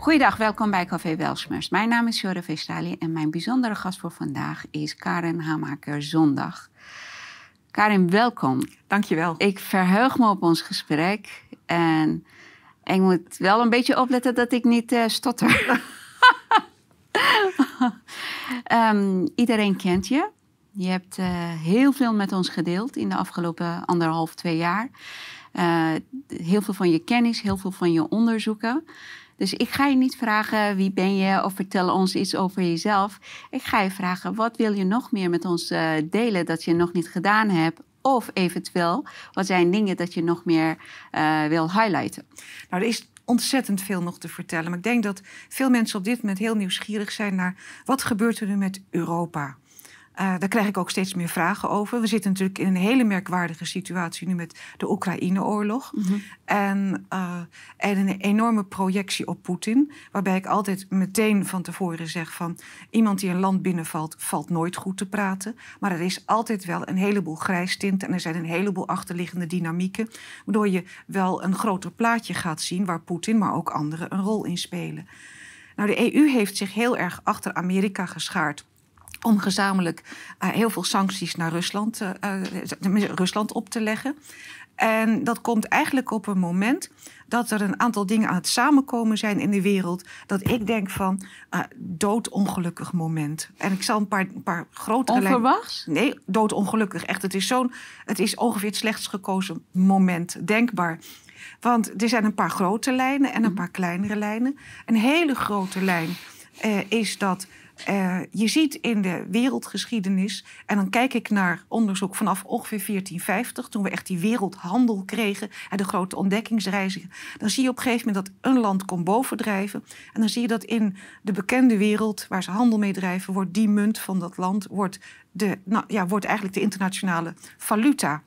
Goeiedag, welkom bij Café Welsmers. Mijn naam is Jorde Vestali en mijn bijzondere gast voor vandaag is Karen Hamaker Zondag. Karin, welkom. Dankjewel. Ik verheug me op ons gesprek en ik moet wel een beetje opletten dat ik niet uh, stotter. um, iedereen kent je. Je hebt uh, heel veel met ons gedeeld in de afgelopen anderhalf, twee jaar. Uh, heel veel van je kennis, heel veel van je onderzoeken. Dus ik ga je niet vragen wie ben je of vertel ons iets over jezelf. Ik ga je vragen wat wil je nog meer met ons uh, delen dat je nog niet gedaan hebt. Of eventueel, wat zijn dingen dat je nog meer uh, wil highlighten? Nou, er is ontzettend veel nog te vertellen. Maar ik denk dat veel mensen op dit moment heel nieuwsgierig zijn naar wat gebeurt er nu met Europa. Uh, daar krijg ik ook steeds meer vragen over. We zitten natuurlijk in een hele merkwaardige situatie nu met de Oekraïne-oorlog. Mm -hmm. en, uh, en een enorme projectie op Poetin. Waarbij ik altijd meteen van tevoren zeg van... iemand die een land binnenvalt, valt nooit goed te praten. Maar er is altijd wel een heleboel grijstinten... en er zijn een heleboel achterliggende dynamieken... waardoor je wel een groter plaatje gaat zien... waar Poetin, maar ook anderen een rol in spelen. Nou, de EU heeft zich heel erg achter Amerika geschaard om gezamenlijk uh, heel veel sancties naar Rusland, uh, Rusland op te leggen. En dat komt eigenlijk op een moment dat er een aantal dingen aan het samenkomen zijn in de wereld. Dat ik denk van uh, doodongelukkig moment. En ik zal een paar, een paar grotere Onverwachts? Lijnen... Nee, doodongelukkig. Echt, het is, zo'n, het is ongeveer het slechtst gekozen moment denkbaar. Want er zijn een paar grote lijnen en een paar kleinere lijnen. Een hele grote lijn uh, is dat uh, je ziet in de wereldgeschiedenis, en dan kijk ik naar onderzoek vanaf ongeveer 1450, toen we echt die wereldhandel kregen en de grote ontdekkingsreizen, dan zie je op een gegeven moment dat een land kon bovendrijven. En dan zie je dat in de bekende wereld, waar ze handel mee drijven, wordt die munt van dat land wordt de, nou, ja, wordt eigenlijk de internationale valuta.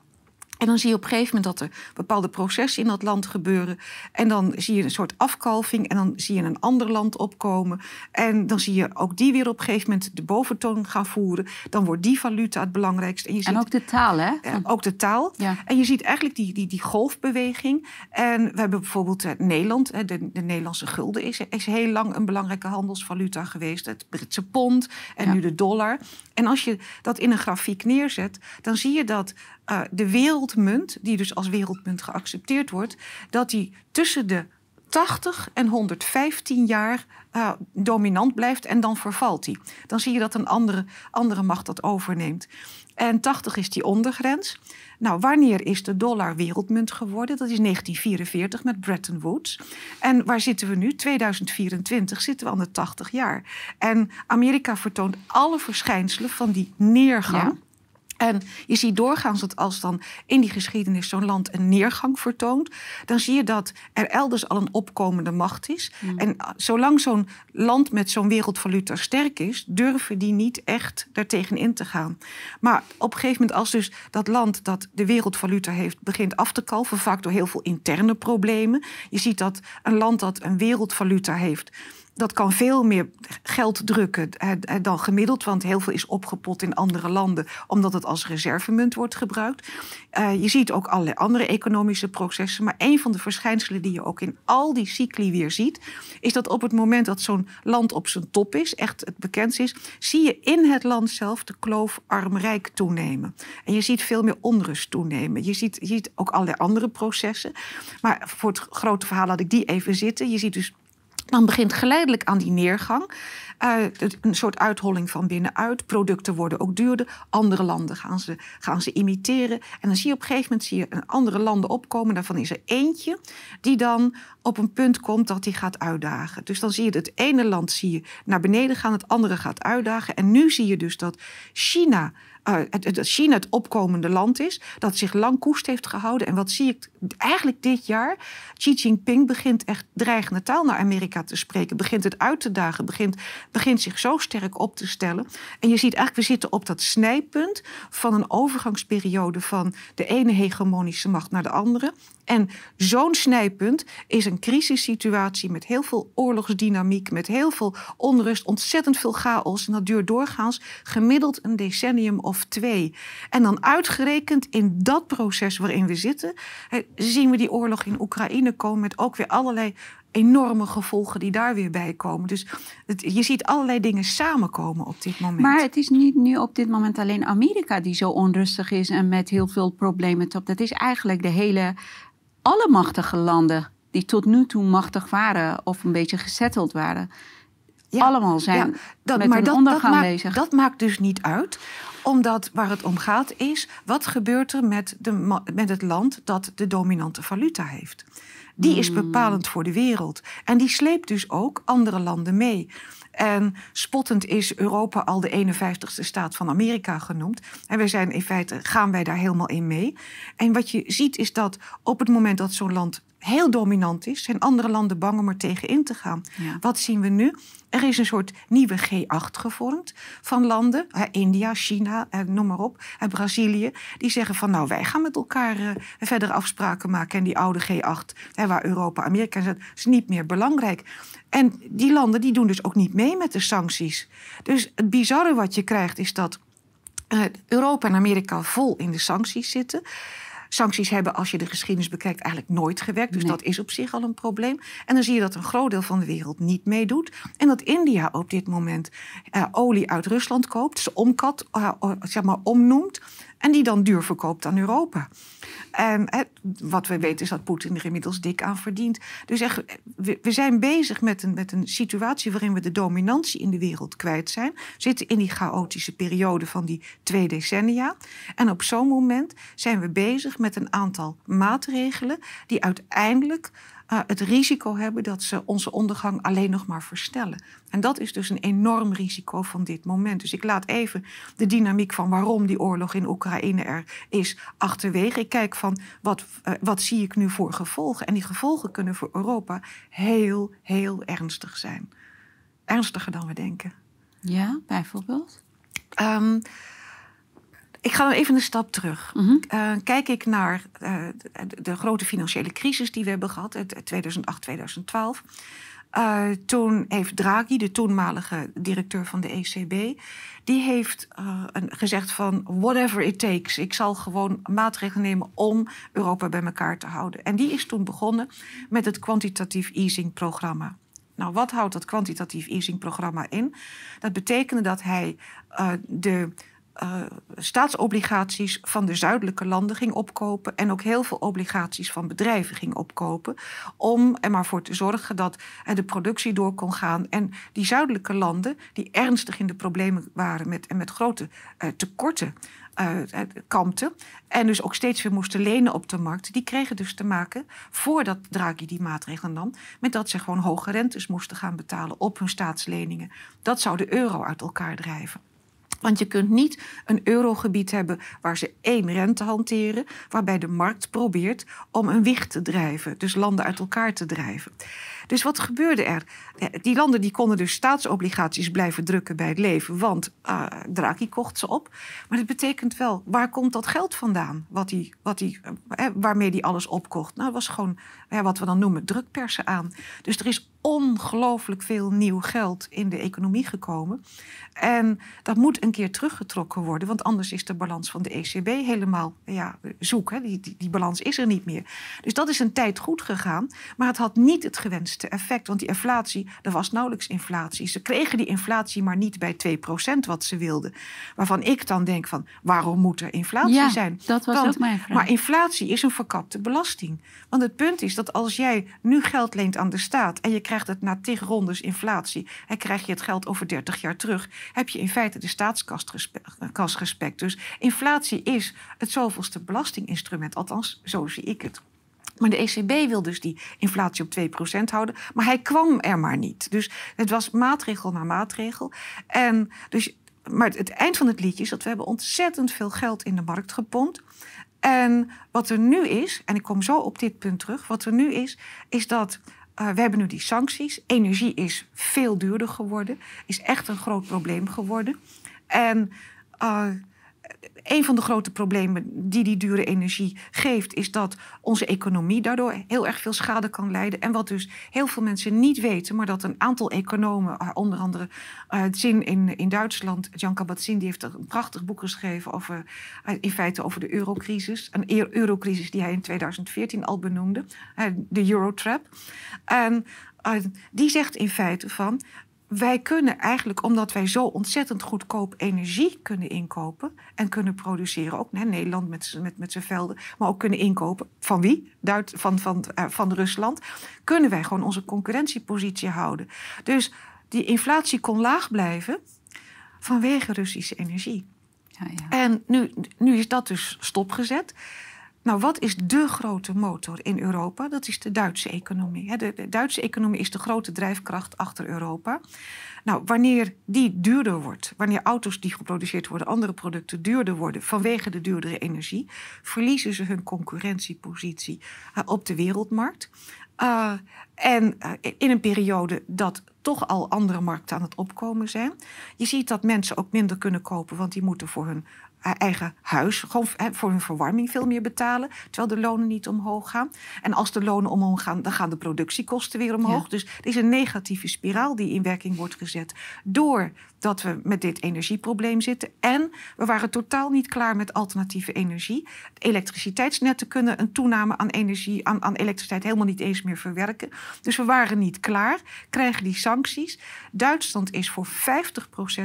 En dan zie je op een gegeven moment dat er bepaalde processen in dat land gebeuren. En dan zie je een soort afkalving. En dan zie je een ander land opkomen. En dan zie je ook die weer op een gegeven moment de boventoon gaan voeren. Dan wordt die valuta het belangrijkste. En, je ziet, en ook de taal, hè? Ook de taal. Ja. En je ziet eigenlijk die, die, die golfbeweging. En we hebben bijvoorbeeld uh, Nederland. De, de Nederlandse gulden is, is heel lang een belangrijke handelsvaluta geweest. Het Britse pond en ja. nu de dollar. En als je dat in een grafiek neerzet, dan zie je dat uh, de wereldmunt, die dus als wereldmunt geaccepteerd wordt, dat die tussen de 80 en 115 jaar uh, dominant blijft en dan vervalt die. Dan zie je dat een andere, andere macht dat overneemt. En 80 is die ondergrens. Nou, wanneer is de dollar wereldmunt geworden? Dat is 1944 met Bretton Woods. En waar zitten we nu? 2024 zitten we aan de 80 jaar. En Amerika vertoont alle verschijnselen van die neergang. En je ziet doorgaans dat als dan in die geschiedenis zo'n land een neergang vertoont, dan zie je dat er elders al een opkomende macht is. Mm. En zolang zo'n land met zo'n wereldvaluta sterk is, durven die niet echt daartegen in te gaan. Maar op een gegeven moment, als dus dat land dat de wereldvaluta heeft, begint af te kalven, vaak door heel veel interne problemen. Je ziet dat een land dat een wereldvaluta heeft dat kan veel meer geld drukken dan gemiddeld, want heel veel is opgepot in andere landen, omdat het als reservemunt wordt gebruikt. Uh, je ziet ook allerlei andere economische processen, maar een van de verschijnselen die je ook in al die cycli weer ziet, is dat op het moment dat zo'n land op zijn top is, echt het bekendst is, zie je in het land zelf de kloof arm-rijk toenemen. En je ziet veel meer onrust toenemen. Je ziet, je ziet ook allerlei andere processen. Maar voor het grote verhaal laat ik die even zitten. Je ziet dus dan begint geleidelijk aan die neergang. Een soort uitholling van binnenuit. Producten worden ook duurder. Andere landen gaan ze, gaan ze imiteren. En dan zie je op een gegeven moment zie je andere landen opkomen. Daarvan is er eentje die dan op een punt komt dat die gaat uitdagen. Dus dan zie je het ene land zie je naar beneden gaan, het andere gaat uitdagen. En nu zie je dus dat China uh, dat China het opkomende land is, dat zich lang koest heeft gehouden. En wat zie ik eigenlijk dit jaar? Xi Jinping begint echt dreigende taal naar Amerika te spreken, begint het uit te dagen, begint, begint zich zo sterk op te stellen. En je ziet eigenlijk, we zitten op dat snijpunt van een overgangsperiode van de ene hegemonische macht naar de andere. En zo'n snijpunt is een crisissituatie met heel veel oorlogsdynamiek, met heel veel onrust, ontzettend veel chaos. En dat duurt doorgaans gemiddeld een decennium of twee. En dan uitgerekend in dat proces waarin we zitten, zien we die oorlog in Oekraïne komen met ook weer allerlei enorme gevolgen die daar weer bij komen. Dus je ziet allerlei dingen samenkomen op dit moment. Maar het is niet nu op dit moment alleen Amerika die zo onrustig is en met heel veel problemen top. Dat is eigenlijk de hele, alle machtige landen die tot nu toe machtig waren of een beetje gezetteld waren. Allemaal zijn dat, met maar dat, ondergang dat bezig. Maakt, dat maakt dus niet uit omdat waar het om gaat is, wat gebeurt er met, de, met het land dat de dominante valuta heeft? Die is hmm. bepalend voor de wereld. En die sleept dus ook andere landen mee. En spottend is Europa al de 51ste staat van Amerika genoemd. En wij zijn in feite, gaan wij daar helemaal in mee. En wat je ziet is dat op het moment dat zo'n land heel dominant is, zijn andere landen bang om er tegen in te gaan. Wat zien we nu? Er is een soort nieuwe G8 gevormd van landen, India, China, noem maar op, en Brazilië, die zeggen van nou wij gaan met elkaar uh, verder afspraken maken en die oude G8, waar Europa, Amerika zit, is niet meer belangrijk. En die landen die doen dus ook niet mee met de sancties. Dus het bizarre wat je krijgt is dat uh, Europa en Amerika vol in de sancties zitten sancties hebben, als je de geschiedenis bekijkt, eigenlijk nooit gewerkt. Dus dat is op zich al een probleem. En dan zie je dat een groot deel van de wereld niet meedoet. En dat India op dit moment uh, olie uit Rusland koopt, ze omkat, uh, zeg maar omnoemt. En die dan duur verkoopt aan Europa. En wat we weten is dat Poetin er inmiddels dik aan verdient. Dus echt, we, zijn bezig met een, met een situatie waarin we de dominantie in de wereld kwijt zijn. We zitten in die chaotische periode van die twee decennia. En op zo'n moment zijn we bezig met een aantal maatregelen die uiteindelijk uh, het risico hebben dat ze onze ondergang alleen nog maar verstellen. En dat is dus een enorm risico van dit moment. Dus ik laat even de dynamiek van waarom die oorlog in Oekraïne er is achterwege. Ik kijk van wat, uh, wat zie ik nu voor gevolgen. En die gevolgen kunnen voor Europa heel, heel ernstig zijn. Ernstiger dan we denken. Ja, bijvoorbeeld? Um, ik ga even een stap terug. Mhm. Eh, kijk ik naar uh, de, de, grote financiële crisis die we hebben gehad, 2008, 2012. Uh, toen heeft Draghi, de toenmalige directeur van de ECB, die heeft gezegd van whatever it takes. Ik zal gewoon maatregelen nemen om Europa bij elkaar te houden. En die is toen begonnen met het quantitatief easing programma. Nou, wat houdt dat quantitatief easing programma in? Dat betekende dat hij de uh, staatsobligaties van de zuidelijke landen ging opkopen. En ook heel veel obligaties van bedrijven ging opkopen. Om er maar voor te zorgen dat uh, de productie door kon gaan. En die zuidelijke landen, die ernstig in de problemen waren met, en met grote uh, tekorten. kampten en dus ook steeds weer moesten lenen op de markt, die kregen dus te maken, voordat Draghi die maatregelen nam, met dat ze gewoon hoge rentes moesten gaan betalen op hun staatsleningen. Dat zou de euro uit elkaar drijven. Want je kunt niet een eurogebied hebben waar ze één rente hanteren, waarbij de markt probeert om een wicht te drijven, dus landen uit elkaar te drijven. Dus wat gebeurde er? Eh, die landen die konden dus staatsobligaties blijven drukken bij het leven, want uh, Draghi kocht ze op. Maar dat betekent wel, waar komt dat geld vandaan? Wat die, wat die, eh, waarmee die alles opkocht? Nou, dat was gewoon eh, wat we dan noemen drukpersen aan. Dus er is ongelooflijk veel nieuw geld in de economie gekomen. En dat moet een keer teruggetrokken worden, want anders is de balans van de ECB helemaal ja, zoek. Hè? Die, die, die balans is er niet meer. Dus dat is een tijd goed gegaan, maar het had niet het gewenste effect, want die inflatie, er was nauwelijks inflatie. Ze kregen die inflatie maar niet bij 2% wat ze wilden. Waarvan ik dan denk van, waarom moet er inflatie ja, zijn? dat was ook mijn vraag. Maar inflatie is een verkapte belasting. Want het punt is dat als jij nu geld leent aan de staat en je krijgt het na tig rondes inflatie en krijg je het geld over 30 jaar terug, heb je in feite de staatskas gespekt. Dus inflatie is het zoveelste belastinginstrument, althans zo zie ik het. Maar de ECB wil dus die inflatie op 2% houden. Maar hij kwam er maar niet. Dus het was maatregel na maatregel. En dus, maar het, eind van het liedje is dat we hebben ontzettend veel geld in de markt gepompt. En wat er nu is, en ik kom zo op dit punt terug, wat er nu is, is dat uh, we hebben nu die sancties. Energie is veel duurder geworden, is echt een groot probleem geworden. En uh, een van de grote problemen die die dure energie geeft, is dat onze economie daardoor heel erg veel schade kan leiden. En wat dus heel veel mensen niet weten, maar dat een aantal economen, eh, onder andere uh, Zin in, in Duitsland, Jan Kabat-Zinn, die heeft een prachtig boek geschreven over, uh, in feite over de eurocrisis. Een e-, eurocrisis die hij in 2014 al benoemde, de Eurotrap. En die zegt in feite van wij kunnen eigenlijk, omdat wij zo ontzettend goedkoop energie kunnen inkopen en kunnen produceren, ook Nederland met, met, met zijn velden, maar ook kunnen inkopen. Van wie? Duit, van, van, uh, van Rusland. Kunnen wij gewoon onze concurrentiepositie houden. Dus die inflatie kon laag blijven vanwege Russische energie. Ja, ja. En nu, nu is dat dus stopgezet. Nou, wat is de grote motor in Europa? Dat is de Duitse economie. De, de, Duitse economie is de grote drijfkracht achter Europa. Nou, wanneer die duurder wordt, wanneer auto's die geproduceerd worden, andere producten duurder worden vanwege de duurdere energie, verliezen ze hun concurrentiepositie uh, op de wereldmarkt. Uh, en uh, in een periode dat toch al andere markten aan het opkomen zijn. Je ziet dat mensen ook minder kunnen kopen, want die moeten voor hun eigen huis, gewoon voor hun verwarming veel meer betalen, terwijl de lonen niet omhoog gaan. En als de lonen omhoog gaan, dan gaan de productiekosten weer omhoog. Dus er is een negatieve spiraal die in werking wordt gezet doordat we met dit energieprobleem zitten. En we waren totaal niet klaar met alternatieve energie. Elektriciteitsnetten kunnen een toename aan energie, aan, aan elektriciteit helemaal niet eens meer verwerken. Dus we waren niet klaar, krijgen die sancties. Duitsland is voor 50%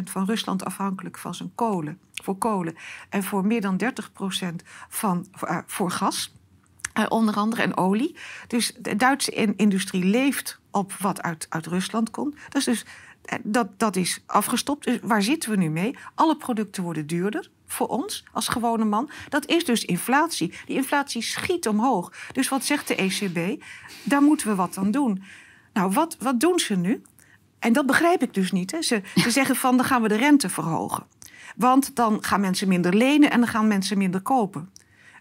van Rusland afhankelijk van zijn kolen voor kolen en voor meer dan 30 procent van, uh, voor gas. Uh, onder andere en olie. Dus de Duitse industrie leeft op wat uit, uit Rusland komt. Dat is dus eh, dat, dat is afgestopt. Dus waar zitten we nu mee? Alle producten worden duurder voor ons als gewone man. Dat is dus inflatie. Die inflatie schiet omhoog. Dus wat zegt de ECB? Daar moeten we wat aan doen. Nou, wat, wat doen ze nu? En dat begrijp ik dus niet. Hè. Ze, ze zeggen van dan gaan we de rente verhogen. Want dan gaan mensen minder lenen en dan gaan mensen minder kopen.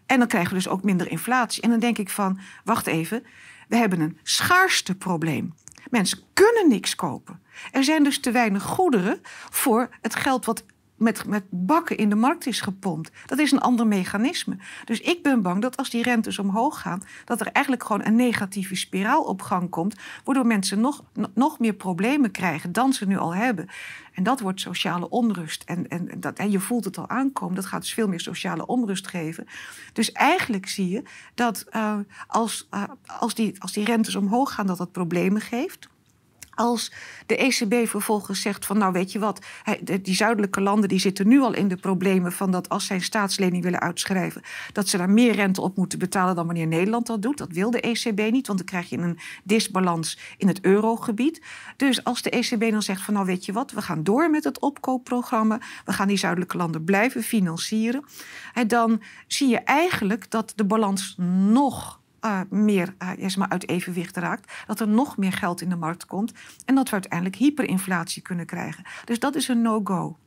En dan krijgen we dus ook minder inflatie. En dan denk ik van, wacht even, we hebben een schaarste probleem. Mensen kunnen niks kopen. Er zijn dus te weinig goederen voor het geld wat met, met bakken in de markt is gepompt. Dat is een ander mechanisme. Dus ik ben bang dat als die rentes omhoog gaan, dat er eigenlijk gewoon een negatieve spiraal op gang komt, waardoor mensen nog, nog meer problemen krijgen dan ze nu al hebben. En dat wordt sociale onrust. En, en, dat, en je voelt het al aankomen. Dat gaat dus veel meer sociale onrust geven. Dus eigenlijk zie je dat uh, als, uh, als, die, als die rentes omhoog gaan, dat dat problemen geeft. Als de ECB vervolgens zegt van nou weet je wat, die zuidelijke landen die zitten nu al in de problemen van dat als zij staatslening willen uitschrijven, dat ze daar meer rente op moeten betalen dan wanneer Nederland dat doet. Dat wil de ECB niet, want dan krijg je een disbalans in het eurogebied. Dus als de ECB dan zegt van nou weet je wat, we gaan door met het opkoopprogramma, we gaan die zuidelijke landen blijven financieren, dan zie je eigenlijk dat de balans nog uh, meer uh, maar uit evenwicht raakt. Dat er nog meer geld in de markt komt. En dat we uiteindelijk hyperinflatie kunnen krijgen. Dus dat is een no-go.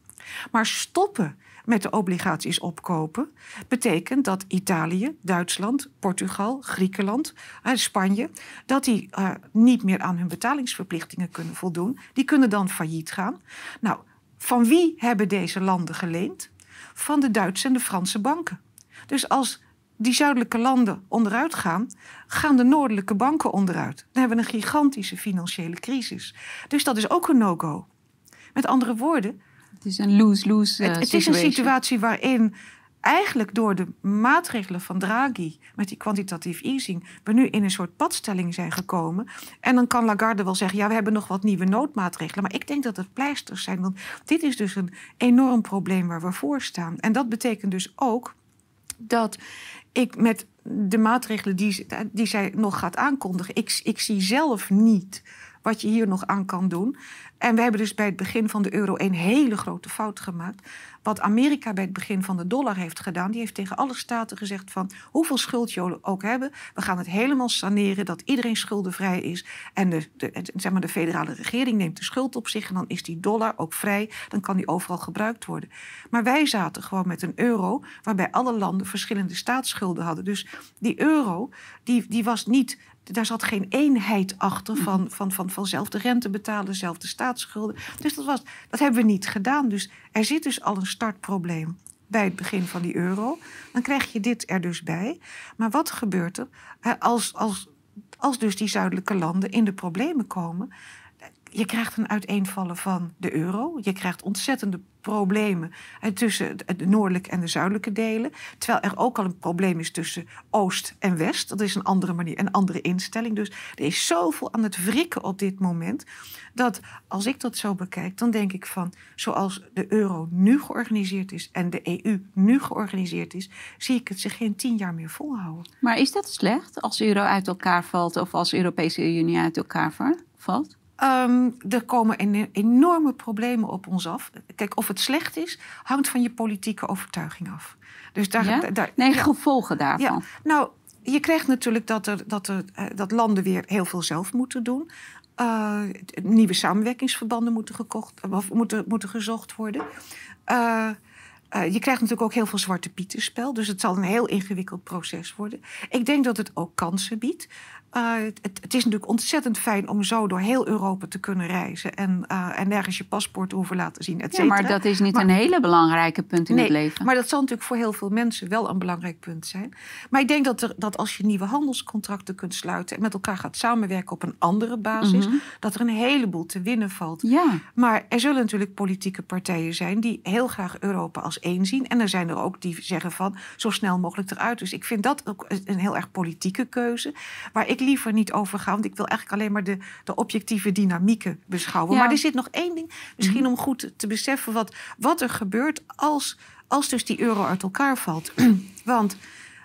Maar stoppen met de obligaties opkopen betekent dat Italië, Duitsland, Portugal, Griekenland, uh, Spanje, dat die niet meer aan hun betalingsverplichtingen kunnen voldoen. Die kunnen dan failliet gaan. Nou, van wie hebben deze landen geleend? Van de Duitse en de Franse banken. Dus als die zuidelijke landen onderuit gaan, gaan de noordelijke banken onderuit. Dan hebben we een gigantische financiële crisis. Dus dat is ook een no-go. Met andere woorden. Het is een lose-lose. Uh, het, is een situatie waarin eigenlijk door de maatregelen van Draghi met die quantitatief easing we nu in een soort padstelling zijn gekomen. En dan kan Lagarde wel zeggen: ja, we hebben nog wat nieuwe noodmaatregelen. Maar ik denk dat het pleisters zijn. Want dit is dus een enorm probleem waar we voor staan. En dat betekent dus ook dat ik met de maatregelen die, die zij nog gaat aankondigen, ik, ik zie zelf niet wat je hier nog aan kan doen. En we hebben dus bij het begin van de euro een hele grote fout gemaakt. Wat Amerika bij het begin van de dollar heeft gedaan, die heeft tegen alle staten gezegd van hoeveel schuld jullie ook hebben, we gaan het helemaal saneren, dat iedereen schuldenvrij is. En de, de, zeg maar de federale regering neemt de schuld op zich en dan is die dollar ook vrij, dan kan die overal gebruikt worden. Maar wij zaten gewoon met een euro waarbij alle landen verschillende staatsschulden hadden. Dus die euro, die, die was niet daar zat geen eenheid achter van, van, van, van zelf de rente betalen, zelf de staatsschulden. Dus dat, was, dat hebben we niet gedaan. Dus er zit dus al een startprobleem. bij het begin van die euro. Dan krijg je dit er dus bij. Maar wat gebeurt er als, als, als dus die zuidelijke landen in de problemen komen? Je krijgt een uiteenvallen van de euro. Je krijgt ontzettende problemen tussen de noordelijke en de zuidelijke delen. Terwijl er ook al een probleem is tussen Oost en West. Dat is een andere manier, een andere instelling. Dus er is zoveel aan het wrikken op dit moment. Dat als ik dat zo bekijk, dan denk ik van zoals de euro nu georganiseerd is en de EU nu georganiseerd is, zie ik het zich geen tien jaar meer volhouden. Maar is dat slecht als de euro uit elkaar valt of als de Europese Unie uit elkaar valt? Ehm, er komen enorme problemen op ons af. Kijk, of het slecht is, hangt van je politieke overtuiging af. Dus daar, daar nee, gevolgen daarvan. Ja. Nou, je krijgt natuurlijk dat, er, dat, er, eh, dat landen weer heel veel zelf moeten doen. Uh, nieuwe samenwerkingsverbanden moeten, gekocht, of moeten, moeten gezocht worden. Uh, je krijgt natuurlijk ook heel veel zwarte pietenspel. Dus het zal een heel ingewikkeld proces worden. Ik denk dat het ook kansen biedt. Uh, het, het, is natuurlijk ontzettend fijn om zo door heel Europa te kunnen reizen en, uh, en nergens je paspoort te hoeven laten zien, et Ja, maar dat is niet een hele belangrijke punt in nee, het leven. Maar dat zal natuurlijk voor heel veel mensen wel een belangrijk punt zijn. Maar ik denk dat, er, dat als je nieuwe handelscontracten kunt sluiten en met elkaar gaat samenwerken op een andere basis, mhm. dat er een heleboel te winnen valt. Ja. Maar er zullen natuurlijk politieke partijen zijn die heel graag Europa als één zien. En er zijn er ook die zeggen van zo snel mogelijk eruit. Dus ik vind dat ook een heel erg politieke keuze. Waar ik liever niet over ga. Want ik wil eigenlijk alleen maar de, de objectieve dynamieken beschouwen. Maar er zit nog één ding, misschien mhm. om goed te beseffen wat, wat er gebeurt als, als dus die euro uit elkaar valt. want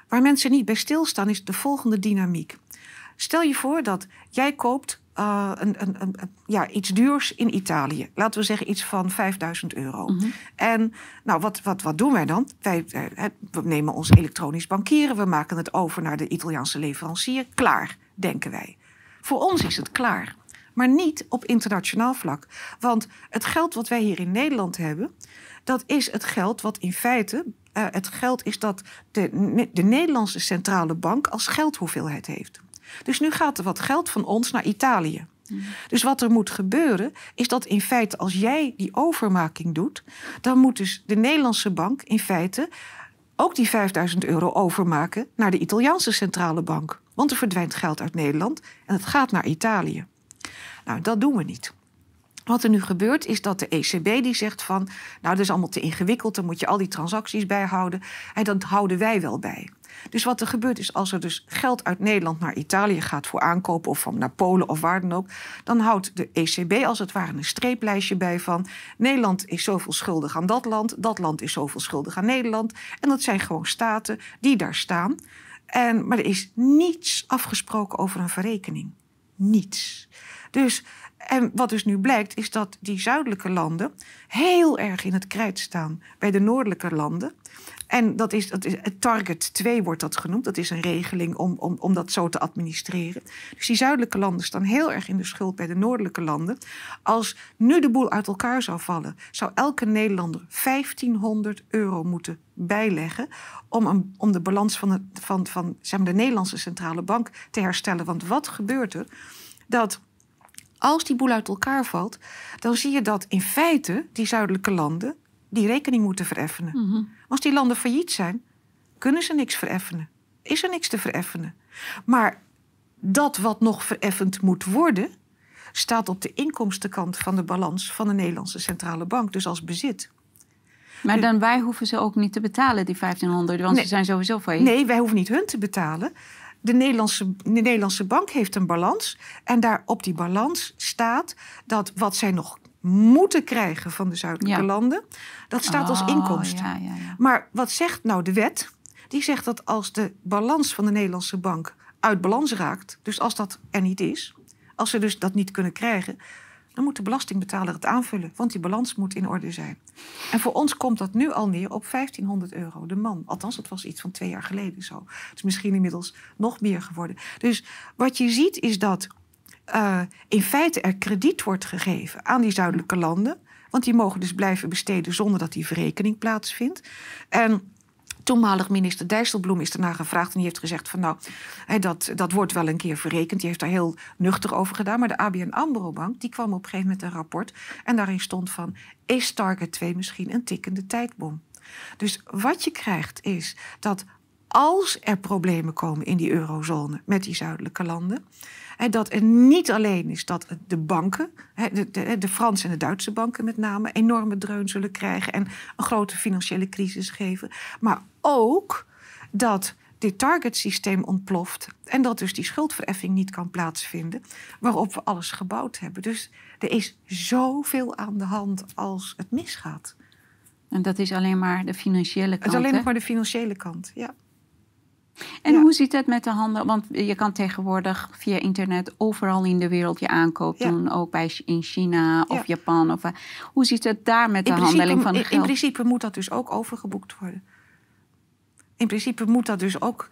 waar mensen niet bij stilstaan is de volgende dynamiek. Stel je voor dat jij koopt uh, een, een, een, ja, iets duurs in Italië. Laten we zeggen iets van 5000 euro. Mhm. En nou, wat, wat, wat doen wij dan? Wij uh, we nemen ons elektronisch bankieren, we maken het over naar de Italiaanse leverancier. Klaar denken wij. Voor ons is het klaar. Maar niet op internationaal vlak. Want het geld wat wij hier in Nederland hebben, dat is het geld wat in feite. Uh, het geld is dat de, de Nederlandse centrale bank als geldhoeveelheid heeft. Dus nu gaat er wat geld van ons naar Italië. Mm. Dus wat er moet gebeuren, is dat in feite als jij die overmaking doet, dan moet dus de Nederlandse bank in feite ook die 5000 euro overmaken naar de Italiaanse centrale bank. Want er verdwijnt geld uit Nederland en het gaat naar Italië. Nou, dat doen we niet. Wat er nu gebeurt is dat de ECB die zegt van... nou, dat is allemaal te ingewikkeld, dan moet je al die transacties bijhouden. En dat houden wij wel bij. Dus wat er gebeurt is, als er dus geld uit Nederland naar Italië gaat voor aankopen... of van naar Polen of waar dan ook... dan houdt de ECB als het ware een streeplijstje bij van... Nederland is zoveel schuldig aan dat land, dat land is zoveel schuldig aan Nederland. En dat zijn gewoon staten die daar staan... En, maar er is niets afgesproken over een verrekening. Niets. Dus, en wat dus nu blijkt, is dat die zuidelijke landen heel erg in het krijt staan bij de noordelijke landen. En dat is, dat is Target 2 wordt dat genoemd. Dat is een regeling om, om, om dat zo te administreren. Dus die zuidelijke landen staan heel erg in de schuld bij de noordelijke landen. Als nu de boel uit elkaar zou vallen, zou elke Nederlander 1500 euro moeten bijleggen om, om de balans van, van, van zeg maar, de Nederlandse centrale bank te herstellen. Want wat gebeurt er? Dat als die boel uit elkaar valt, dan zie je dat in feite die zuidelijke landen die rekening moeten vereffenen. Mhm. Als die landen failliet zijn, kunnen ze niks vereffenen. Is er niks te vereffenen. Maar dat wat nog vereffend moet worden, staat op de inkomstenkant van de balans van de Nederlandse Centrale Bank, dus als bezit. Maar dan wij hoeven ze ook niet te betalen, die 1500, want ze zijn sowieso failliet. Nee, wij hoeven niet hun te betalen. De Nederlandse, de Nederlandse bank heeft een balans. En daar op die balans staat dat wat zij nog moeten krijgen van de zuidelijke landen. Dat staat als oh, inkomsten. Ja, ja, maar wat zegt nou de wet? Die zegt dat als de balans van de Nederlandse bank uit balans raakt, dus als dat er niet is, als ze dus dat niet kunnen krijgen, dan moet de belastingbetaler het aanvullen, want die balans moet in orde zijn. En voor ons komt dat nu al neer op 1500 euro de man. Althans, dat was iets van twee jaar geleden zo. Het is misschien inmiddels nog meer geworden. Dus wat je ziet is dat uh, in feite er krediet wordt gegeven aan die zuidelijke landen. Want die mogen dus blijven besteden zonder dat die verrekening plaatsvindt. En toenmalig minister Dijsselbloem is daarna gevraagd en die heeft gezegd van nou, dat, dat wordt wel een keer verrekend. Die heeft daar heel nuchter over gedaan. Maar de ABN AMRO Bank die kwam op een gegeven moment een rapport en daarin stond van is Target 2 misschien een tikkende tijdbom? Dus wat je krijgt is dat als er problemen komen in die eurozone met die zuidelijke landen, dat het niet alleen is dat de banken, de, de, de Franse en de Duitse banken met name, enorme dreun zullen krijgen en een grote financiële crisis geven, maar ook dat dit targetsysteem ontploft en dat dus die schuldvereffing niet kan plaatsvinden waarop we alles gebouwd hebben. Dus er is zoveel aan de hand als het misgaat. En dat is alleen maar de financiële kant. Het is alleen nog maar de financiële kant, ja. En hoe zit het met de handel? Want je kan tegenwoordig via internet overal in de wereld je aankoop doen. Ook bij, in China of Japan. Of, hoe zit het daar met de handeling van geld? In principe moet dat dus ook overgeboekt worden. In principe moet dat dus ook.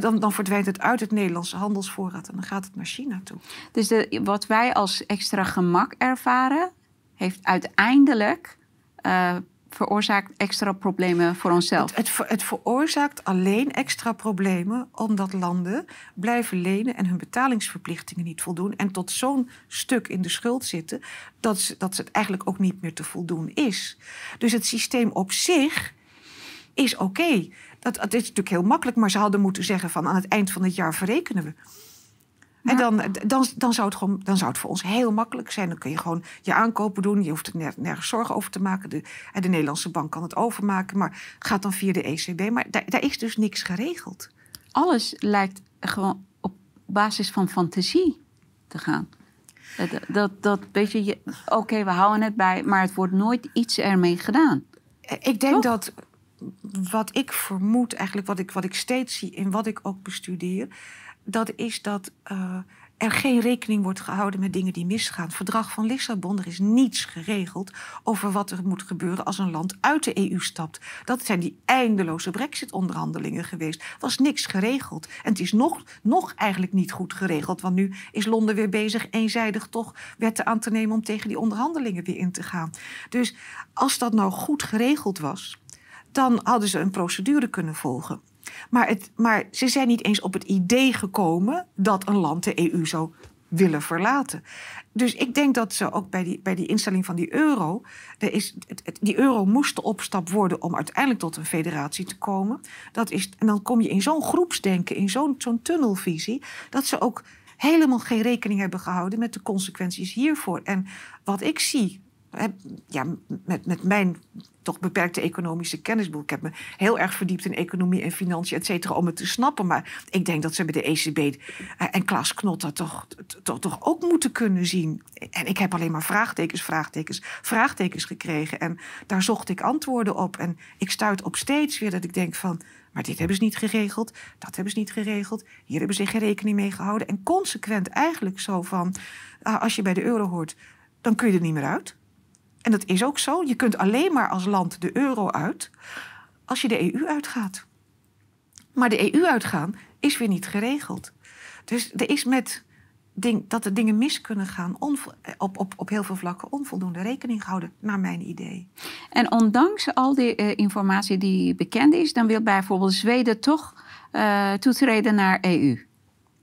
Dan, dan verdwijnt het uit het Nederlandse handelsvoorraad en dan gaat het naar China toe. Dus de, wat wij als extra gemak ervaren, heeft uiteindelijk uh, veroorzaakt extra problemen voor onszelf. Het, het, veroorzaakt alleen extra problemen omdat landen blijven lenen en hun betalingsverplichtingen niet voldoen. En tot zo'n stuk in de schuld zitten dat, ze, dat het eigenlijk ook niet meer te voldoen is. Dus het systeem op zich is oké. Dat, dat is natuurlijk heel makkelijk, maar ze hadden moeten zeggen van aan het eind van het jaar verrekenen we. En dan, dan, dan, zou het gewoon, dan zou het voor ons heel makkelijk zijn. Dan kun je gewoon je aankopen doen. Je hoeft er nergens zorgen over te maken. De, de Nederlandse bank kan het overmaken, maar gaat dan via de ECB. Maar daar, daar is dus niks geregeld. Alles lijkt gewoon op basis van fantasie te gaan. Dat, dat, dat weet je, oké, we houden het bij, maar het wordt nooit iets ermee gedaan. Ik denk dat wat ik vermoed, eigenlijk wat ik, wat ik steeds zie in wat ik ook bestudeer, dat is dat uh, er geen rekening wordt gehouden met dingen die misgaan. Verdrag van Lissabon, er is niets geregeld over wat er moet gebeuren als een land uit de EU stapt. Dat zijn die eindeloze brexit-onderhandelingen geweest. Er was niks geregeld. En het is nog, nog eigenlijk niet goed geregeld, want nu is Londen weer bezig eenzijdig toch wetten aan te nemen om tegen die onderhandelingen weer in te gaan. Dus als dat nou goed geregeld was, dan hadden ze een procedure kunnen volgen. Maar, het, maar ze zijn niet eens op het idee gekomen dat een land de EU zou willen verlaten. Dus ik denk dat ze ook bij die, bij die instelling van die euro. Er is, die euro moest de opstap worden om uiteindelijk tot een federatie te komen. Dat is, en dan kom je in zo'n groepsdenken, in zo'n zo'n tunnelvisie. dat ze ook helemaal geen rekening hebben gehouden met de consequenties hiervoor. En wat ik zie ja, met, met mijn toch beperkte economische kennisboek. Ik heb me heel erg verdiept in economie en financiën, et cetera, om het te snappen. Maar ik denk dat ze bij de ECB eh, en Klaas Knot toch, toch, toch ook moeten kunnen zien. En ik heb alleen maar vraagtekens, vraagtekens, vraagtekens gekregen. En daar zocht ik antwoorden op. En ik stuit op steeds weer dat ik denk van... Maar dit hebben ze niet geregeld, dat hebben ze niet geregeld. Hier hebben ze geen rekening mee gehouden. En consequent eigenlijk zo van, ah, als je bij de euro hoort, dan kun je er niet meer uit. En dat is ook zo. Je kunt alleen maar als land de euro uit als je de EU uitgaat. Maar de EU uitgaan is weer niet geregeld. Dus er is met ding, dat er dingen mis kunnen gaan op, op, op heel veel vlakken onvoldoende rekening gehouden, naar mijn idee. En ondanks al die uh, informatie die bekend is, dan wil bijvoorbeeld Zweden toch uh, toetreden naar EU.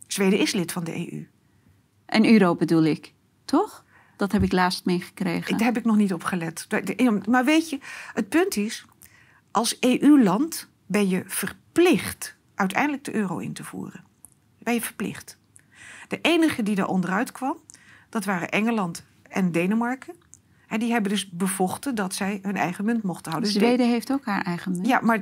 Zweden is lid van de EU. En euro bedoel ik, toch? Dat heb ik laatst meegekregen. Daar heb ik nog niet op gelet. Maar weet je, het punt is, als EU-land ben je verplicht uiteindelijk de euro in te voeren. Ben je verplicht. De enige die daar onderuit kwam, dat waren Engeland en Denemarken. En die hebben dus bevochten dat zij hun eigen munt mochten houden. Dus Zweden heeft ook haar eigen munt. Ja, maar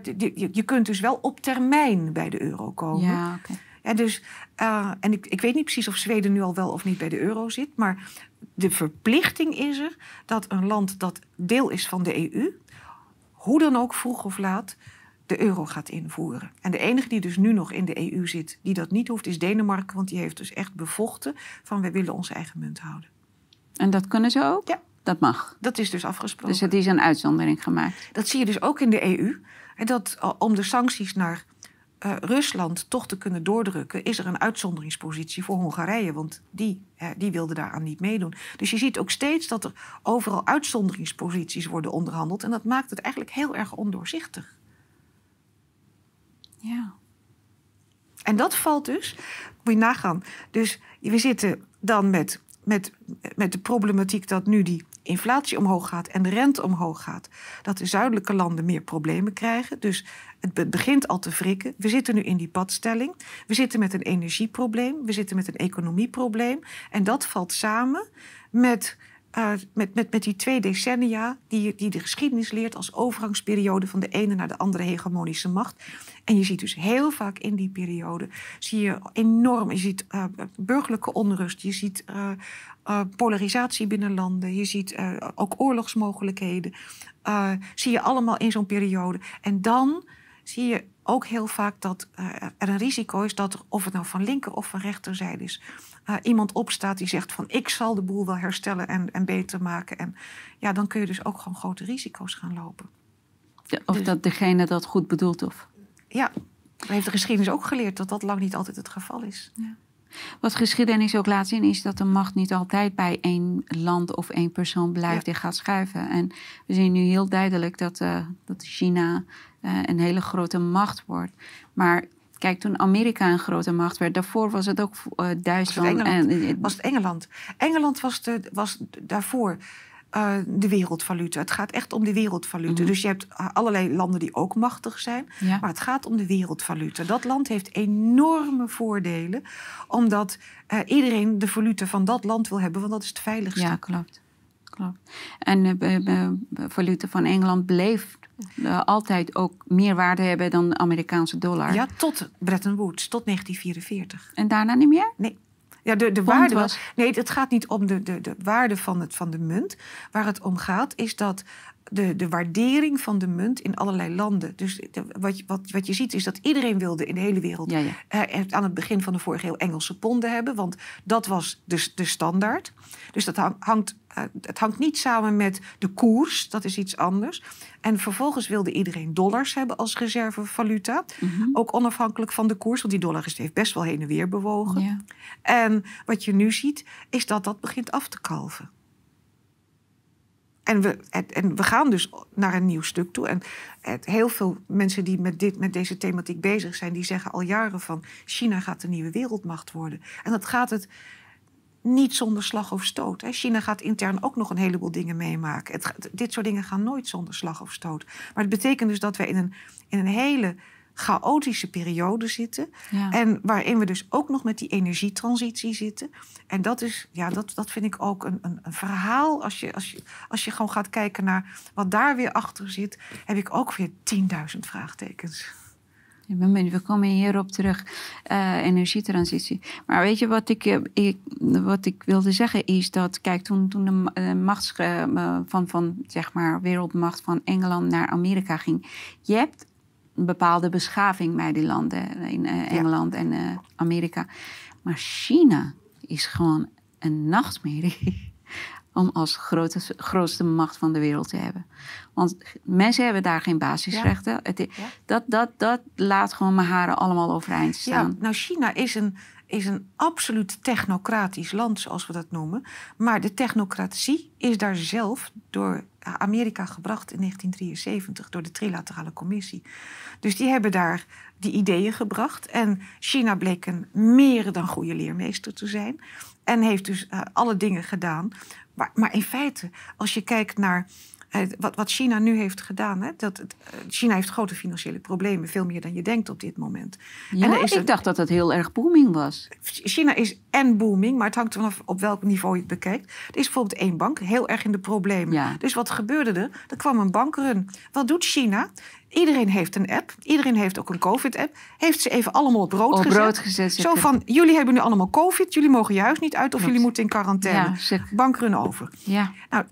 je kunt dus wel op termijn bij de euro komen. Ja, oké. Ja, dus, uh, en ik, ik weet niet precies of Zweden nu al wel of niet bij de euro zit, maar de verplichting is er dat een land dat deel is van de EU, hoe dan ook vroeg of laat, de euro gaat invoeren. En de enige die dus nu nog in de EU zit, die dat niet hoeft, is Denemarken, want die heeft dus echt bevochten van wij willen onze eigen munt houden. En dat kunnen ze ook? Ja. Dat mag. Dat is dus afgesproken. Dus het is een uitzondering gemaakt. Dat zie je dus ook in de EU. En dat om de sancties naar uh, Rusland toch te kunnen doordrukken, is er een uitzonderingspositie voor Hongarije. Want die, uh, die wilde daaraan niet meedoen. Dus je ziet ook steeds dat er overal uitzonderingsposities worden onderhandeld. En dat maakt het eigenlijk heel erg ondoorzichtig. Ja. En dat valt dus, moet je nagaan. Dus we zitten dan met, met, met de problematiek dat nu die inflatie omhoog gaat en de rente omhoog gaat, dat de zuidelijke landen meer problemen krijgen. Dus het begint al te wrikken. We zitten nu in die padstelling. We zitten met een energieprobleem. We zitten met een economieprobleem. En dat valt samen met uh, met, met, met die twee decennia die, die de geschiedenis leert als overgangsperiode van de ene naar de andere hegemonische macht. En je ziet dus heel vaak in die periode, zie je enorm, je ziet uh, burgerlijke onrust, je ziet uh, polarisatie binnen landen, je ziet ook oorlogsmogelijkheden, zie je allemaal in zo'n periode. En dan zie je ook heel vaak dat er een risico is dat er, of het nou van linker of van rechterzijde is, uh, iemand opstaat die zegt van ik zal de boel wel herstellen en, en beter maken. En ja, dan kun je dus ook gewoon grote risico's gaan lopen. of dus- dat degene dat goed bedoelt of? Ja, heeft de geschiedenis ook geleerd dat dat lang niet altijd het geval is. Ja. Wat geschiedenis ook laat zien is dat de macht niet altijd bij één land of één persoon blijft en gaat schuiven. En we zien nu heel duidelijk dat, uh, dat China uh, een hele grote macht wordt. Maar Kijk, toen Amerika een grote macht werd, daarvoor was het ook uh, Duitsland. Was het Engeland? En, was het Engeland? Engeland was, de, was daarvoor uh, de wereldvaluta. Het gaat echt om de wereldvaluta. Mhm. Dus je hebt allerlei landen die ook machtig zijn. Maar het gaat om de wereldvaluta. Dat land heeft enorme voordelen, omdat uh, iedereen de valuta van dat land wil hebben, want dat is het veiligste. Ja, klopt. Klopt. En de valuta van Engeland bleef uh, altijd ook meer waarde hebben dan de Amerikaanse dollar. Ja, tot Bretton Woods, tot 1944. En daarna niet meer? Nee. Ja, de, de waarde was... Nee, het gaat niet om de, de, de waarde van, het, van de munt. Waar het om gaat is dat de, de waardering van de munt in allerlei landen. Dus wat, wat, wat je ziet is dat iedereen wilde in de hele wereld... Ja, ja. Eh, aan het begin van de vorige eeuw Engelse ponden hebben. Want dat was de, de standaard. Dus dat hangt, uh, het hangt niet samen met de koers. Dat is iets anders. En vervolgens wilde iedereen dollars hebben als reservevaluta. Mm Ook onafhankelijk van de koers. Want die dollar heeft best wel heen en weer bewogen. Ja. En wat je nu ziet is dat dat begint af te kalven. En we, gaan dus naar een nieuw stuk toe. En heel veel mensen die met, dit, met deze thematiek bezig zijn, die zeggen al jaren van China gaat de nieuwe wereldmacht worden. En dat gaat het niet zonder slag of stoot. China gaat intern ook nog een heleboel dingen meemaken. Dit soort dingen gaan nooit zonder slag of stoot. Maar het betekent dus dat we in een, in een hele chaotische periode zitten. En waarin we dus ook nog met die energietransitie zitten. En dat is, ja, dat, dat vind ik ook een, een, een, verhaal. Als je, als, je, als je gewoon gaat kijken naar wat daar weer achter zit, heb ik ook weer 10.000 vraagtekens. We komen hierop terug, uh, energietransitie. Maar weet je wat ik, eh, ik, wat ik wilde zeggen is dat, kijk, toen, toen de uh, macht van, van, zeg maar, wereldmacht van Engeland naar Amerika ging, je hebt een bepaalde beschaving bij die landen, in uh, Engeland en uh, Amerika. Maar China is gewoon een nachtmerrie om als grote, grootste macht van de wereld te hebben. Want mensen hebben daar geen basisrechten. Het, dat, dat, dat laat gewoon mijn haren allemaal overeind staan. Ja, nou, China is een, is een absoluut technocratisch land, zoals we dat noemen. Maar de technocratie is daar zelf door Amerika gebracht in 1973 door de Trilaterale Commissie. Dus die hebben daar die ideeën gebracht. En China bleek een meer dan goede leermeester te zijn. En heeft dus uh, alle dingen gedaan. Maar, maar in feite, als je kijkt naar wat, wat China nu heeft gedaan. Hè, dat, eh, China heeft grote financiële problemen, veel meer dan je denkt op dit moment. Ja, en is ik dacht dat het heel erg booming was. China is en booming, maar het hangt vanaf op welk niveau je het bekijkt. Er is bijvoorbeeld één bank, heel erg in de problemen. Ja. Dus wat gebeurde er? Er kwam een bankrun. Wat doet China? Iedereen heeft een app. Iedereen heeft ook een COVID-app. Heeft ze even allemaal op brood, op gezet. brood gezet. Zo van, jullie hebben nu allemaal COVID. Jullie mogen je huis niet uit of jullie moeten in quarantaine. Ja, Bankrun over. Ja. Nou,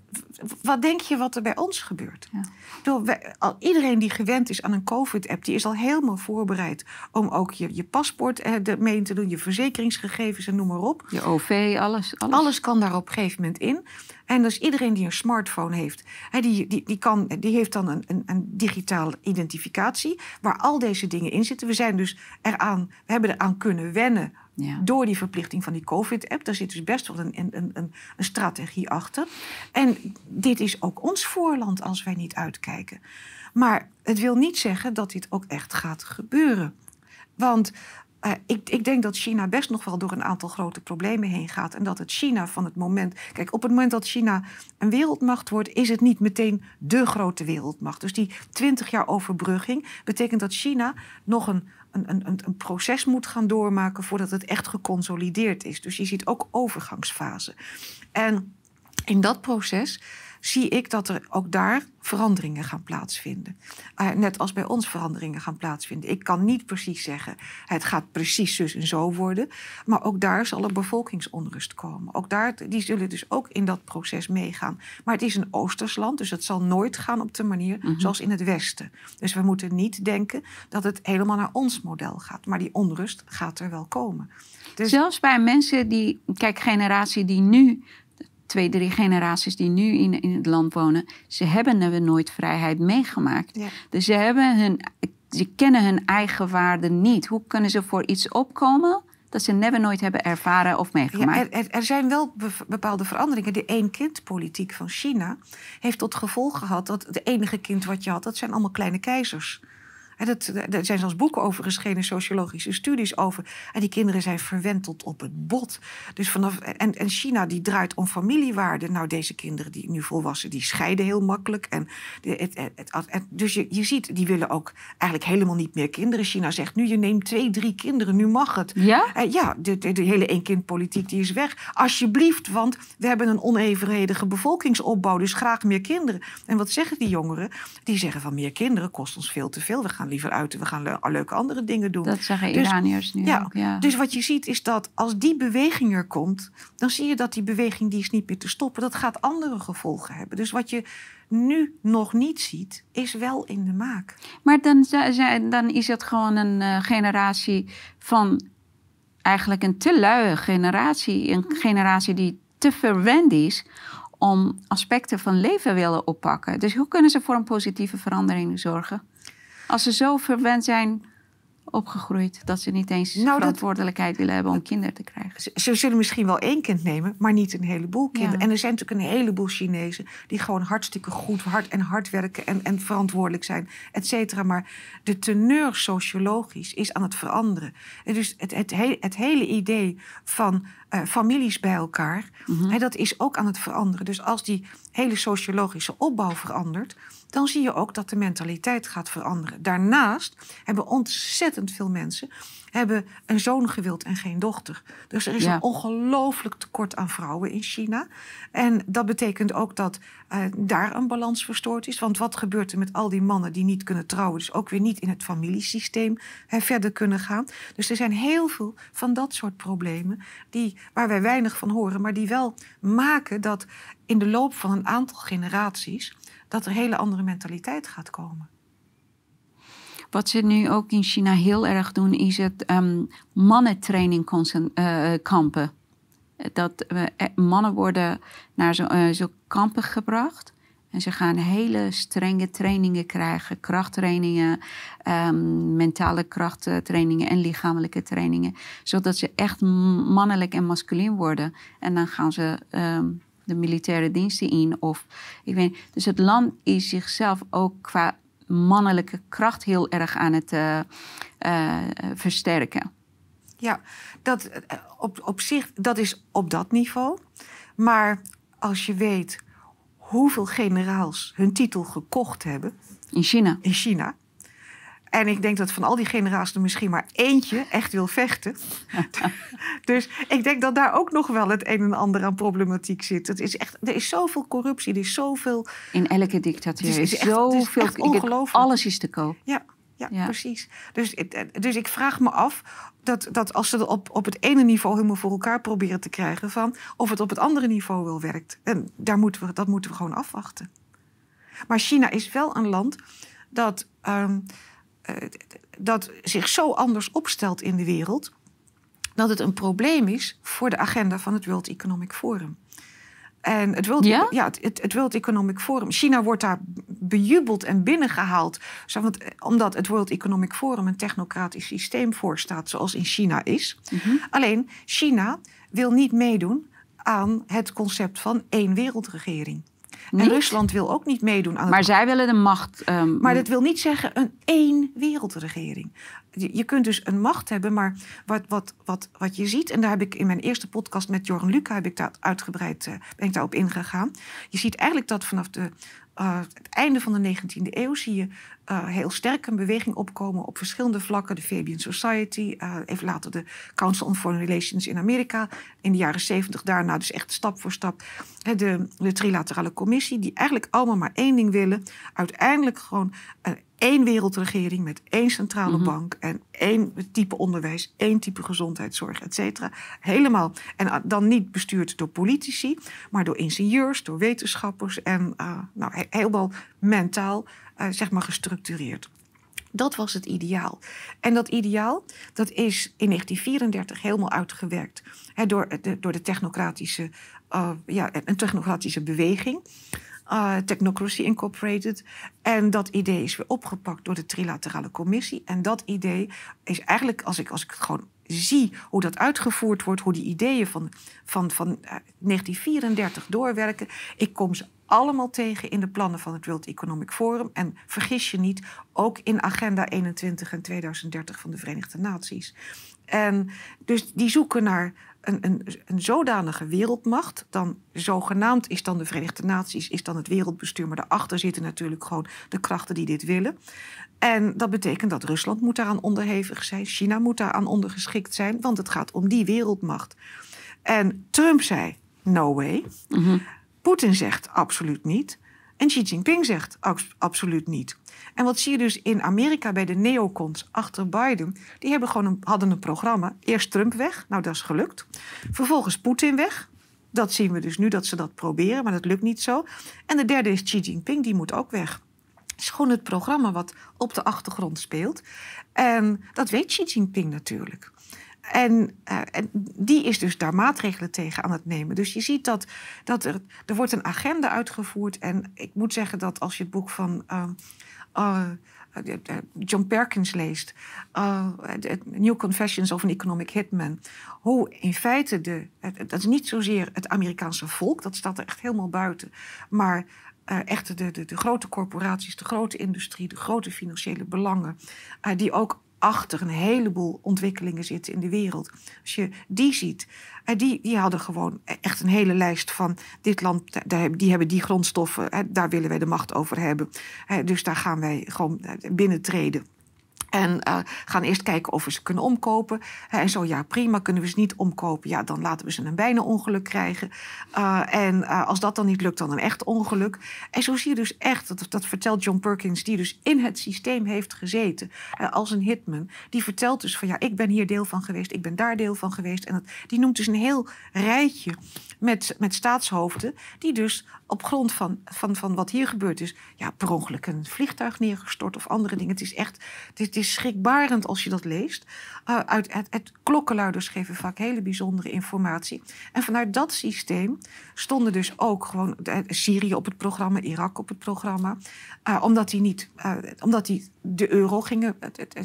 wat denk je wat er bij ons gebeurt? Ja. Al, iedereen die gewend is aan een COVID-app... die is al helemaal voorbereid om ook je, je paspoort eh, mee te doen... je verzekeringsgegevens en noem maar op. Je OV, alles. Alles, alles kan daar op een gegeven moment in. En dus iedereen die een smartphone heeft, die, die, die, kan, die heeft dan een, een, een digitale identificatie waar al deze dingen in zitten. We zijn dus eraan, we hebben eraan kunnen wennen door die verplichting van die COVID-app. Daar zit dus best wel een, een, een, een strategie achter. En dit is ook ons voorland als wij niet uitkijken. Maar het wil niet zeggen dat dit ook echt gaat gebeuren. Want uh, ik, ik, denk dat China best nog wel door een aantal grote problemen heen gaat. En dat het China van het moment. Kijk, op het moment dat China een wereldmacht wordt, is het niet meteen de grote wereldmacht. Dus die 20 jaar overbrugging betekent dat China nog een, een, een, proces moet gaan doormaken voordat het echt geconsolideerd is. Dus je ziet ook overgangsfase. En in dat proces zie ik dat er ook daar veranderingen gaan plaatsvinden. Uh, net als bij ons veranderingen gaan plaatsvinden. Ik kan niet precies zeggen, het gaat precies zus en zo worden. Maar ook daar zal er bevolkingsonrust komen. Ook daar, die zullen dus ook in dat proces meegaan. Maar het is een Oostersland, dus het zal nooit gaan op de manier mhm. zoals in het Westen. Dus we moeten niet denken dat het helemaal naar ons model gaat. Maar die onrust gaat er wel komen. Dus... Zelfs bij mensen die, kijk, generatie die nu twee, drie generaties die nu in, in het land wonen, ze hebben we nooit vrijheid meegemaakt. Dus ze, hebben hun, ze kennen hun eigen waarde niet. Hoe kunnen ze voor iets opkomen dat ze never nooit hebben ervaren of meegemaakt? Ja, er, er, zijn wel bepaalde veranderingen. De één-kind-politiek van China heeft tot gevolg gehad dat het enige kind wat je had, dat zijn allemaal kleine keizers. En dat, er zijn zelfs boeken over geschreven, sociologische studies over. En die kinderen zijn verwenteld op het bot. Dus vanaf, en, en China die draait om familiewaarden. Nou, deze kinderen die nu volwassen, die scheiden heel makkelijk. En het, het, dus je, je ziet, die willen ook eigenlijk helemaal niet meer kinderen. China zegt nu, je neemt twee, drie kinderen, nu mag het. Ja? Uh, ja, de, de, de hele één-kind-politiek die is weg. Alsjeblieft, want we hebben een onevenredige bevolkingsopbouw. Dus graag meer kinderen. En wat zeggen die jongeren? Die zeggen van meer kinderen kost ons veel te veel. We gaan liever uit. We gaan leuke andere dingen doen. Dat zeggen dus, Iraniërs nu ja, ook, ja. Dus wat je ziet is dat als die beweging er komt... dan zie je dat die beweging die is niet meer te stoppen. Dat gaat andere gevolgen hebben. Dus wat je nu nog niet ziet, is wel in de maak. Maar dan, dan is het gewoon een uh, generatie van... eigenlijk een te luie generatie. Een generatie die te verwend is om aspecten van leven willen oppakken. Dus hoe kunnen ze voor een positieve verandering zorgen? Als ze zo verwend zijn opgegroeid dat ze niet eens nou, verantwoordelijkheid willen hebben om kinderen te krijgen. Ze, zullen misschien wel één kind nemen, maar niet een heleboel kinderen. En er zijn natuurlijk een heleboel Chinezen die gewoon hartstikke goed hard en hard werken en, en verantwoordelijk zijn, et cetera. Maar de teneur sociologisch is aan het veranderen. En dus het, het, het hele idee van uh, families bij elkaar, mm dat is ook aan het veranderen. Dus als die hele sociologische opbouw verandert, dan zie je ook dat de mentaliteit gaat veranderen. Daarnaast hebben ontzettend veel mensen hebben een zoon gewild en geen dochter. Dus er is een ongelooflijk tekort aan vrouwen in China. En dat betekent ook dat uh, daar een balans verstoord is. Want wat gebeurt er met al die mannen die niet kunnen trouwen, dus ook weer niet in het familiesysteem verder kunnen gaan? Dus er zijn heel veel van dat soort problemen die, waar wij weinig van horen, maar die wel maken dat in de loop van een aantal generaties dat er hele andere mentaliteit gaat komen. Wat ze nu ook in China heel erg doen, is het um, mannentraining uh, kampen. Dat uh, mannen worden naar zo'n zo kampen gebracht. En ze gaan hele strenge trainingen krijgen. Krachttrainingen, um, mentale krachttrainingen en lichamelijke trainingen. Zodat ze echt mannelijk en masculin worden. En dan gaan ze um, de militaire diensten in. Of, ik weet, dus het land is zichzelf ook qua mannelijke kracht heel erg aan het uh, uh, versterken. Ja, dat, eh, op, op zich, dat is op dat niveau. Maar als je weet hoeveel generaals hun titel gekocht hebben. In China. In China. En ik denk dat van al die generaties er misschien maar eentje echt wil vechten. dus ik denk dat daar ook nog wel het een en ander aan problematiek zit. Het is echt, er is zoveel corruptie, er is zoveel... In elke dictatuur is, is, zoveel... Ongelooflijk. Alles is te koop. Ja, ja, precies. Dus, dus ik vraag me af dat, dat als ze het op, op het ene niveau helemaal voor elkaar proberen te krijgen... Van of het op het andere niveau wel werkt. En daar moeten we, dat moeten we gewoon afwachten. Maar China is wel een land dat... Ehm, eh, dat zich zo anders opstelt in de wereld, dat het een probleem is voor de agenda van het World Economic Forum. En het World, ja? ja het, het, World Economic Forum. China wordt daar bejubeld en binnengehaald. Zo, omdat het World Economic Forum een technocratisch systeem voorstaat, zoals in China is. Mhm. Alleen China wil niet meedoen aan het concept van één wereldregering. En Rusland wil ook niet meedoen aan Maar zij willen de macht. Um... Maar dat wil niet zeggen een één wereldregering. je kunt dus een macht hebben, maar wat, wat, wat, wat je ziet, en daar heb ik in mijn eerste podcast met Jorn Luca heb ik daar uitgebreid uh, ben ik daarop ingegaan. Je ziet eigenlijk dat vanaf de, uh, het einde van de 19e eeuw zie je uh, heel sterk een beweging opkomen op verschillende vlakken. De Fabian Society, even later de Council on Foreign Relations in Amerika. In de jaren 70 daarna dus echt stap voor stap de, de Trilaterale Commissie, die eigenlijk allemaal maar één ding willen. Uiteindelijk gewoon één wereldregering met één centrale mhm. bank en één type onderwijs, één type gezondheidszorg, et cetera. Helemaal. En ah, dan niet bestuurd door politici, maar door ingenieurs, door wetenschappers en uh, nou, helemaal mentaal, uh, zeg maar, gestructureerd. Dat was het ideaal. En dat ideaal dat is in 1934 helemaal uitgewerkt door, de, door de technocratische, uh, ja, een technocratische beweging uh, Technocracy Incorporated. En dat idee is weer opgepakt door de Trilaterale Commissie. En dat idee is eigenlijk, als ik, als ik gewoon zie hoe dat uitgevoerd wordt, hoe die ideeën van, van, van 1934 eh, doorwerken, ik kom ze allemaal tegen in de plannen van het World Economic Forum. En vergis je niet, ook in Agenda 21 en 2030 van de Verenigde Naties. En dus die zoeken naar een, een, een zodanige wereldmacht, dan zogenaamd is dan de Verenigde Naties, is dan het wereldbestuur, maar daarachter zitten natuurlijk gewoon de krachten die dit willen. En dat betekent dat Rusland moet daaraan onderhevig zijn, China moet daaraan ondergeschikt zijn, want het gaat om die wereldmacht. En Trump zei, no way. Mm Poetin zegt absoluut niet. En Xi Jinping zegt absoluut niet. En wat zie je dus in Amerika bij de neocons achter Biden? Die hebben gewoon een, hadden een programma. Eerst Trump weg, nou dat is gelukt. Vervolgens Poetin weg. Dat zien we dus nu dat ze dat proberen, maar dat lukt niet zo. En de derde is Xi Jinping, die moet ook weg. Het is gewoon het programma wat op de achtergrond speelt. En dat weet Xi Jinping natuurlijk. En, uh, en, die is dus daar maatregelen tegen aan het nemen. Dus je ziet dat, dat er, er wordt een agenda uitgevoerd. En ik moet zeggen dat als je het boek van uh, uh, John Perkins leest, New Confessions of an Economic Hitman, hoe in feite de, dat is niet zozeer het Amerikaanse volk, dat staat er echt helemaal buiten, maar echt de, de, de, grote corporaties, de grote industrie, de grote financiële belangen, die ook achter een heleboel ontwikkelingen zitten in de wereld. Als je die ziet, eh, die, die hadden gewoon echt een hele lijst van dit land, die hebben die grondstoffen, daar willen wij de macht over hebben. Dus daar gaan wij gewoon eh, binnentreden. En uh, gaan eerst kijken of we ze kunnen omkopen. En zo, ja, prima, kunnen we ze niet omkopen. Ja, dan laten we ze een bijna ongeluk krijgen. Uh, en uh, als dat dan niet lukt, dan een echt ongeluk. En zo zie je dus echt, dat, dat vertelt John Perkins, die dus in het systeem heeft gezeten. als een hitman. Die vertelt dus van, ja, ik ben hier deel van geweest. Ik ben daar deel van geweest. En dat, die noemt dus een heel rijtje met, met staatshoofden. Die dus op grond van, van, van wat hier gebeurd is, ja, per ongeluk een vliegtuig neergestort of andere dingen. Het is echt, het schrikbarend als je dat leest. Uh, uit, het, klokkenluiders geven vaak hele bijzondere informatie. En vanuit dat systeem stonden dus ook gewoon Syrië op het programma, Irak op het programma. Uh, omdat die niet, omdat die de euro gingen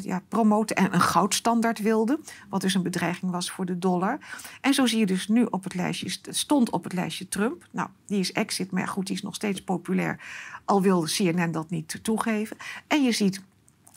ja, promoten en een goudstandaard wilden. Wat dus een bedreiging was voor de dollar. En zo zie je dus nu op het lijstje, stond op het lijstje Trump. Nou, die is exit, maar goed, die is nog steeds populair. Al wil CNN dat niet toegeven. En je ziet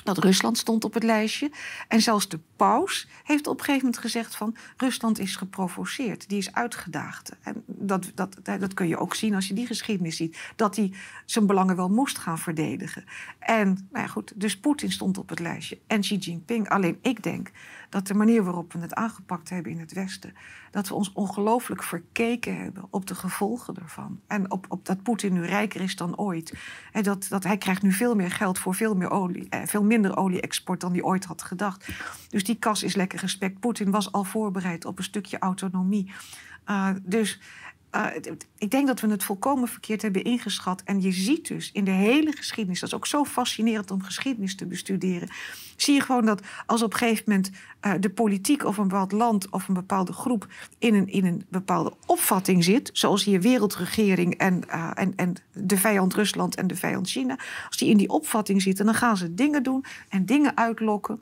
dat Rusland stond op het lijstje. En zelfs de paus heeft op een gegeven moment gezegd van... Rusland is geprovoceerd, die is uitgedaagd. En dat, dat, dat kun je ook zien als je die geschiedenis ziet. Dat hij zijn belangen wel moest gaan verdedigen. En nou goed, dus Poetin stond op het lijstje. En Xi Jinping. Alleen ik denk dat de manier waarop we het aangepakt hebben in het Westen, dat we ons ongelooflijk verkeken hebben op de gevolgen ervan. En op, op dat Poetin nu rijker is dan ooit. En dat, dat hij krijgt nu veel meer geld voor veel, meer olie, eh, veel minder olie-export dan hij ooit had gedacht. Dus die kas is lekker gespekt. Poetin was al voorbereid op een stukje autonomie. Uh, dus uh, ik denk dat we het volkomen verkeerd hebben ingeschat. En je ziet dus in de hele geschiedenis, dat is ook zo fascinerend om geschiedenis te bestuderen, zie je gewoon dat als op een gegeven moment uh, de politiek of een bepaald land of een bepaalde groep in een, in een bepaalde opvatting zit, zoals hier wereldregering en, en, en de vijand Rusland en de vijand China, als die in die opvatting zitten, dan gaan ze dingen doen en dingen uitlokken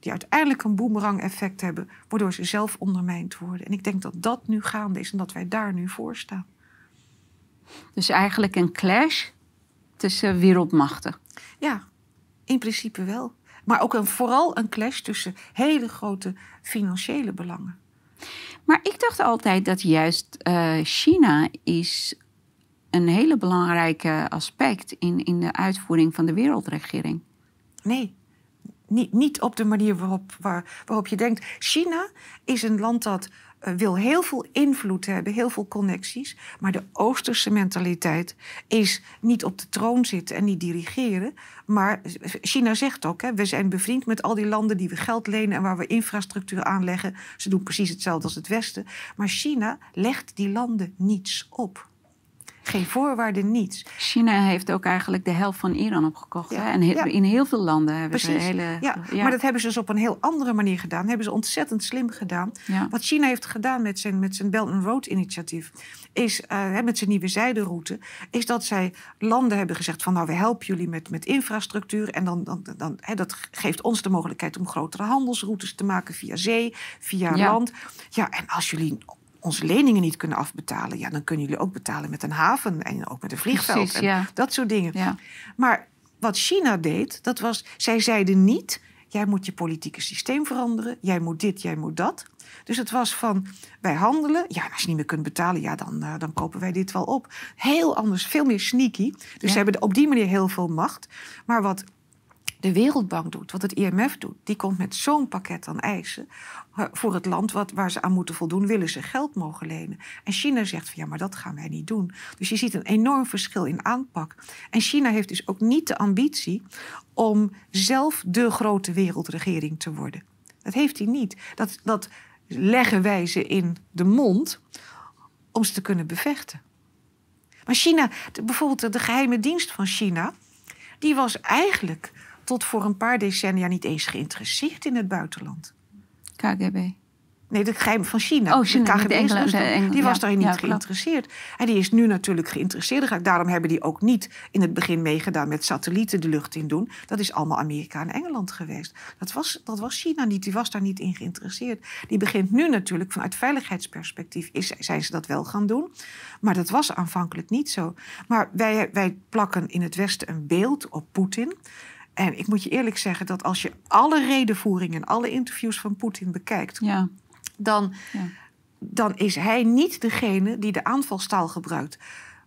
die uiteindelijk een boemerang-effect hebben, waardoor ze zelf ondermijnd worden. En ik denk dat dat nu gaande is en dat wij daar nu voor staan. Dus eigenlijk een clash tussen wereldmachten. Ja, in principe wel. maar ook een, vooral een clash tussen hele grote financiële belangen. Maar ik dacht altijd dat juist uh, China is een hele belangrijke aspect in, in de uitvoering van de wereldregering. Nee, niet, niet op de manier waarop, waar, waarop je denkt. China is een land dat uh, wil heel veel invloed hebben, heel veel connecties. Maar de Oosterse mentaliteit is niet op de troon zitten en niet dirigeren. Maar China zegt ook, hè, we zijn bevriend met al die landen die we geld lenen en waar we infrastructuur aanleggen. Ze doen precies hetzelfde als het Westen. Maar China legt die landen niets op. Geen voorwaarden, niets. China heeft ook eigenlijk de helft van Iran opgekocht. hè? En in heel veel landen hebben Precies. ze hele... Ja. maar dat hebben ze dus op een heel andere manier gedaan. Dat hebben ze ontzettend slim gedaan. Wat China heeft gedaan met zijn, met zijn Belt and Road initiatief... is uh, met zijn nieuwe zijderoute... is dat zij landen hebben gezegd van... nou, we helpen jullie met, met infrastructuur... en dan, dan, dan, hè, dat geeft ons de mogelijkheid om grotere handelsroutes te maken... via zee, via land. Ja, en als jullie onze leningen niet kunnen afbetalen, ja, dan kunnen jullie ook betalen met een haven en ook met een vliegveld. Precies, ja. Dat soort dingen. Ja. Maar wat China deed, dat was, zij zeiden niet, jij moet je politieke systeem veranderen, jij moet dit, jij moet dat. Dus het was van, wij handelen, ja, als je niet meer kunt betalen, ja, dan, uh, dan kopen wij dit wel op. Heel anders, veel meer sneaky. Dus Ja. ze hebben op die manier heel veel macht. Maar wat de Wereldbank doet, wat het IMF doet, die komt met zo'n pakket aan eisen eh, voor het land wat, waar ze aan moeten voldoen, willen ze geld mogen lenen. En China zegt van ja, maar dat gaan wij niet doen. Dus je ziet een enorm verschil in aanpak. En China heeft dus ook niet de ambitie om zelf de grote wereldregering te worden. Dat heeft hij niet. Dat, dat leggen wij ze in de mond om ze te kunnen bevechten. Maar China, bijvoorbeeld de geheime dienst van China, die was eigenlijk tot voor een paar decennia niet eens geïnteresseerd in het buitenland. KGB. Nee, de geheim van China. Oh, China, de KGB is dus die was ja, daarin niet ja, geïnteresseerd. En die is nu natuurlijk geïnteresseerd. Daarom hebben die ook niet in het begin meegedaan met satellieten de lucht in doen. Dat is allemaal Amerika en Engeland geweest. Dat was, dat was China niet. Die was daar niet in geïnteresseerd. Die begint nu natuurlijk vanuit veiligheidsperspectief is, zijn ze dat wel gaan doen. Maar dat was aanvankelijk niet zo. Maar wij, wij plakken in het Westen een beeld op Poetin. En ik moet je eerlijk zeggen dat als je alle redenvoeringen en alle interviews van Poetin bekijkt, Ja. dan, Ja. dan is hij niet degene die de aanvalstaal gebruikt.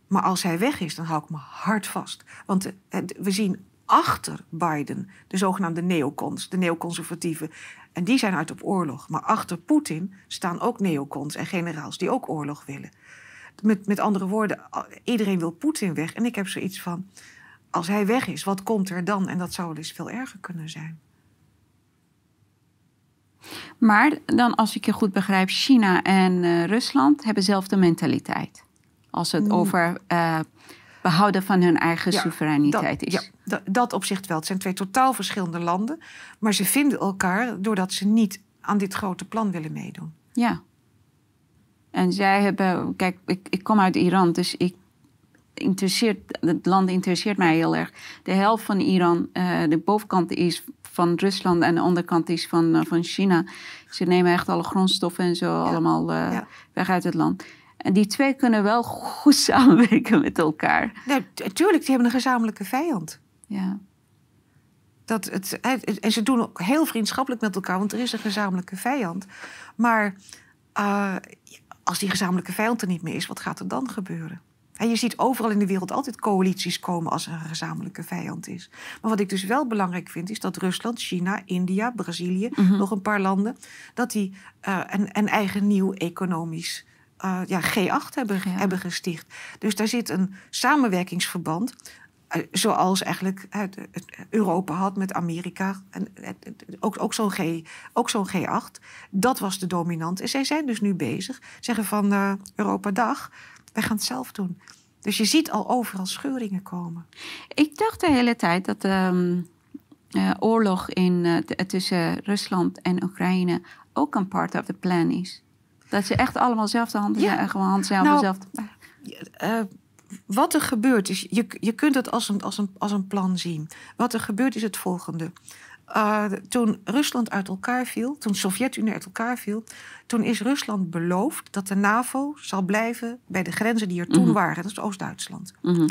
Maar als hij weg is, dan hou ik me hard vast. Want eh, we zien achter Biden de zogenaamde neocons, de neoconservatieven. En die zijn uit op oorlog. Maar achter Poetin staan ook neocons en generaals die ook oorlog willen. Met, met andere woorden, iedereen wil Poetin weg. En ik heb zoiets van, als hij weg is, wat komt er dan? En dat zou wel eens veel erger kunnen zijn. Maar dan, als ik je goed begrijp, China en eh, Rusland hebben dezelfde mentaliteit. Als het Mm. over eh, behouden van hun eigen Ja, soevereiniteit dat, is. Ja, dat, dat op zich wel. Het zijn twee totaal verschillende landen. Maar ze vinden elkaar doordat ze niet aan dit grote plan willen meedoen. Ja. En zij hebben, kijk, ik, ik kom uit Iran, dus ik interesseert, het land interesseert mij heel erg. De helft van Iran, eh, de bovenkant is van Rusland en de onderkant is van, eh, van China. Ze nemen echt alle grondstoffen en zo allemaal eh, ja. weg uit het land. En die twee kunnen wel goed samenwerken met elkaar. T- tuurlijk, die hebben een gezamenlijke vijand. Ja. Dat het, en ze doen ook heel vriendschappelijk met elkaar, want er is een gezamenlijke vijand. Maar als die gezamenlijke vijand er niet meer is, wat gaat er dan gebeuren? En je ziet overal in de wereld altijd coalities komen als er een gezamenlijke vijand is. Maar wat ik dus wel belangrijk vind, is dat Rusland, China, India, Brazilië, Mhm. nog een paar landen, dat die eh, een, een eigen nieuw economisch eh, ja, G8 hebben, Ja. hebben gesticht. Dus daar zit een samenwerkingsverband. eh, Zoals eigenlijk Europa had met Amerika. En ook, ook zo'n G, ook zo'n G8. Dat was de dominant. En zij zijn dus nu bezig. Zeggen van eh, Europa, dag, wij gaan het zelf doen. Dus je ziet al overal scheuringen komen. Ik dacht de hele tijd dat de ehm, eh, oorlog in, eh, tussen Rusland en Oekraïne ook een part of the plan is. Dat ze echt allemaal zelf de handen Ja. gewoon hand zijn Nou, zelf. Eh, wat er gebeurt is, je, je kunt het als een, als, een, als een plan zien. Wat er gebeurt is het volgende. Eh, toen Rusland uit elkaar viel, toen de Sovjet-Unie uit elkaar viel, toen is Rusland beloofd dat de NAVO zal blijven bij de grenzen die er toen Mhm. waren. Dat is Oost-Duitsland. Mhm.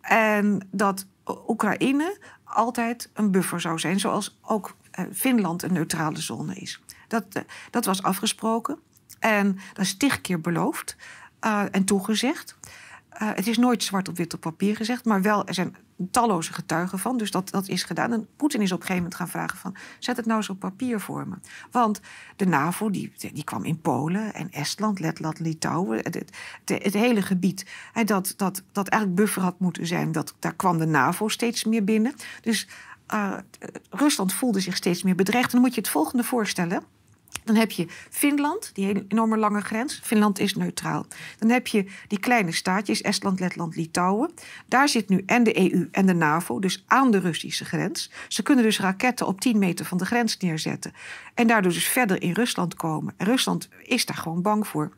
En dat Oekraïne altijd een buffer zou zijn, zoals ook uh, Finland een neutrale zone is. Dat, uh, dat was afgesproken en dat is tig keer beloofd en toegezegd. het is nooit zwart op wit op papier gezegd, maar wel er zijn talloze getuigen van. Dus dat, dat is gedaan. En Poetin is op een gegeven moment gaan vragen van... zet het nou eens op papier voor me. Want de NAVO die, die kwam in Polen en Estland, Letland, Litouwen... het, hele gebied dat, dat, dat eigenlijk buffer had moeten zijn... Dat, daar kwam de NAVO steeds meer binnen. Dus uh, Rusland voelde zich steeds meer bedreigd. En dan moet je het volgende voorstellen... Dan heb je Finland, die enorme lange grens. Finland is neutraal. Dan heb je die kleine staatjes, Estland, Letland, Litouwen. Daar zit nu en de EU en de NAVO, dus aan de Russische grens. Ze kunnen dus raketten op 10 meter van de grens neerzetten. En daardoor dus verder in Rusland komen. En Rusland is daar gewoon bang voor.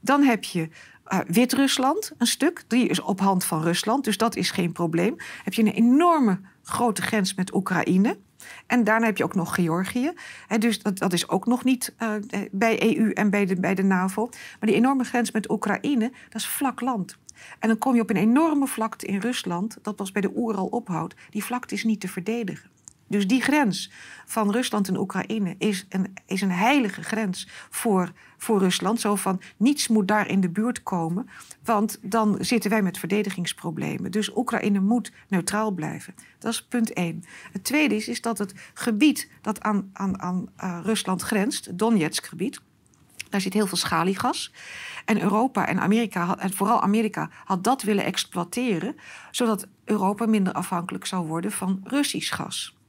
Dan heb je uh, Wit-Rusland, een stuk. Die is op hand van Rusland, dus dat is geen probleem. Heb je een enorme grote grens met Oekraïne. En daarna heb je ook nog Georgië. Dus dat, dat is ook nog niet uh, bij EU en bij de, bij de NAVO. Maar die enorme grens met Oekraïne, dat is vlak land. En dan kom je op een enorme vlakte in Rusland, dat was bij de Oeral ophoudt. Die vlakte is niet te verdedigen. Dus die grens van Rusland en Oekraïne is een, is een heilige grens voor, voor Rusland. Zo van niets moet daar in de buurt komen, want dan zitten wij met verdedigingsproblemen. Dus Oekraïne moet neutraal blijven. Dat is punt één. Het tweede is, is dat het gebied dat aan, aan, aan uh, Rusland grenst, het Donetsk-gebied, daar zit heel veel schaliegas. En Europa en Amerika, en vooral Amerika, had dat willen exploiteren, zodat Europa minder afhankelijk zou worden van Russisch gas.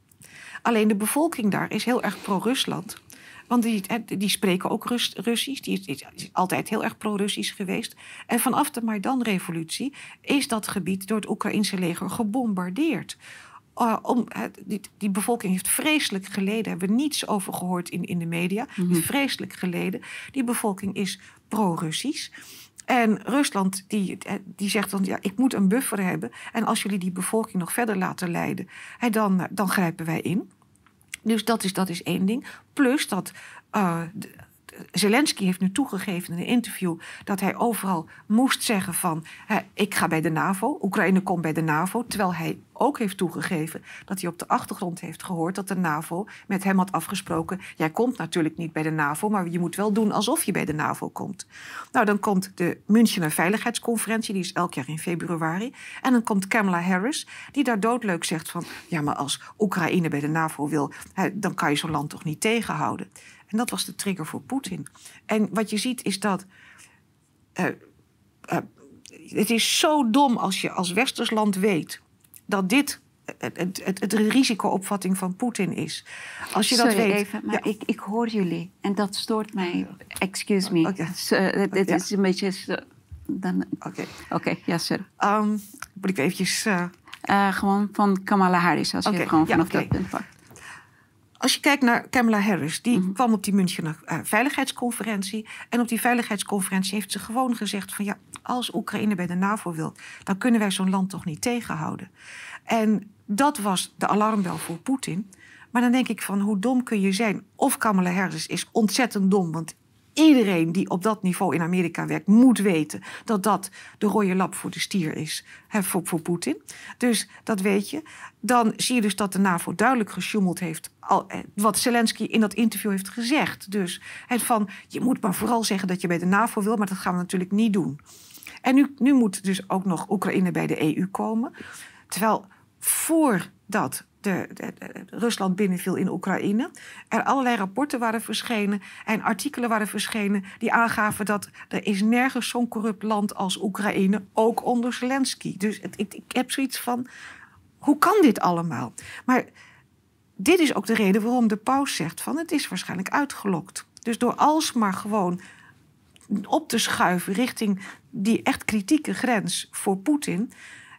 Alleen de bevolking daar is heel erg pro-Rusland. Want die, die spreken ook Rus, Russisch. Die is, is, altijd heel erg pro-Russisch geweest. En vanaf de Maidan-revolutie is dat gebied door het Oekraïnse leger gebombardeerd. Uh, om, die, die, bevolking heeft vreselijk geleden. Hebben we niets over gehoord in, in de media. Mm Vreselijk geleden. Die bevolking is pro-Russisch. En Rusland die, die zegt dan, ja, ik moet een buffer hebben. En als jullie die bevolking nog verder laten leiden, dan, dan grijpen wij in. Dus dat is, dat is één ding. Plus dat uh, Zelensky heeft nu toegegeven in een interview dat hij overal moest zeggen van ik ga bij de NAVO, Oekraïne komt bij de NAVO, terwijl hij ook heeft toegegeven dat hij op de achtergrond heeft gehoord dat de NAVO met hem had afgesproken, jij komt natuurlijk niet bij de NAVO, maar je moet wel doen alsof je bij de NAVO komt. Nou, dan komt de Münchener Veiligheidsconferentie, die is elk jaar in februari, en dan komt Kamala Harris, die daar doodleuk zegt van ja, maar als Oekraïne bij de NAVO wil, dan kan je zo'n land toch niet tegenhouden. En dat was de trigger voor Poetin. En wat je ziet is dat. Uh, uh, het is zo dom als je als westers land weet dat dit het, het, het, het risicoopvatting van Poetin is. Als je Sorry, dat weet. Even, maar ja. ik, ik hoor jullie en dat stoort mij. Excuse me. Okay. So, het, is een beetje. Dan... Oké. Okay. Ja, sir. Um, moet ik eventjes. Uh... gewoon van Kamala Harris, als je het gewoon vanaf dat punt pakt. Als je kijkt naar Kamala Harris, die mm -hmm. kwam op die Münchener uh, Veiligheidsconferentie. En op die Veiligheidsconferentie heeft ze gewoon gezegd: van ja, als Oekraïne bij de NAVO wil, dan kunnen wij zo'n land toch niet tegenhouden. En dat was de alarmbel voor Poetin. Maar dan denk ik van hoe dom kun je zijn? Of Kamala Harris is ontzettend dom, want Iedereen die op dat niveau in Amerika werkt, moet weten dat dat de rode lap voor de stier is hè, voor, voor Poetin. Dus dat weet je. Dan zie je dus dat de NAVO duidelijk gesjoemeld heeft. Al, eh, wat Zelensky in dat interview heeft gezegd. Dus van je moet maar vooral zeggen dat je bij de NAVO wil, maar dat gaan we natuurlijk niet doen. En nu, nu moet dus ook nog Oekraïne bij de EU komen. Terwijl voordat de, Rusland binnenviel in Oekraïne. Er allerlei rapporten waren verschenen en artikelen waren verschenen die aangaven dat er is nergens zo'n corrupt land als Oekraïne, ook onder Zelensky. Dus ik, ik heb zoiets van, hoe kan dit allemaal? Maar dit is ook de reden waarom de paus zegt van het is waarschijnlijk uitgelokt. Dus door alsmaar gewoon op te schuiven richting die echt kritieke grens voor Poetin,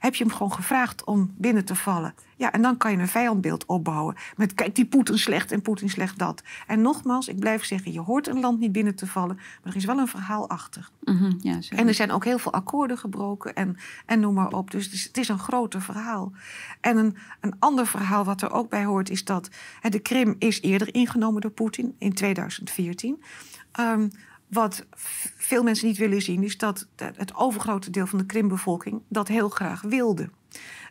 heb je hem gewoon gevraagd om binnen te vallen. Ja, en dan kan je een vijandbeeld opbouwen. Met kijk, die Poetin slecht en Poetin slecht dat. En nogmaals, ik blijf zeggen, je hoort een land niet binnen te vallen, maar er is wel een verhaal achter. Mm -hmm, ja, en er zijn ook heel veel akkoorden gebroken en, en noem maar op. Dus het is, het is een groter verhaal. En een, een ander verhaal wat er ook bij hoort, is dat hè, de Krim is eerder ingenomen door Poetin in 2014. Um, wat veel mensen niet willen zien, is dat het overgrote deel van de Krimbevolking dat heel graag wilde.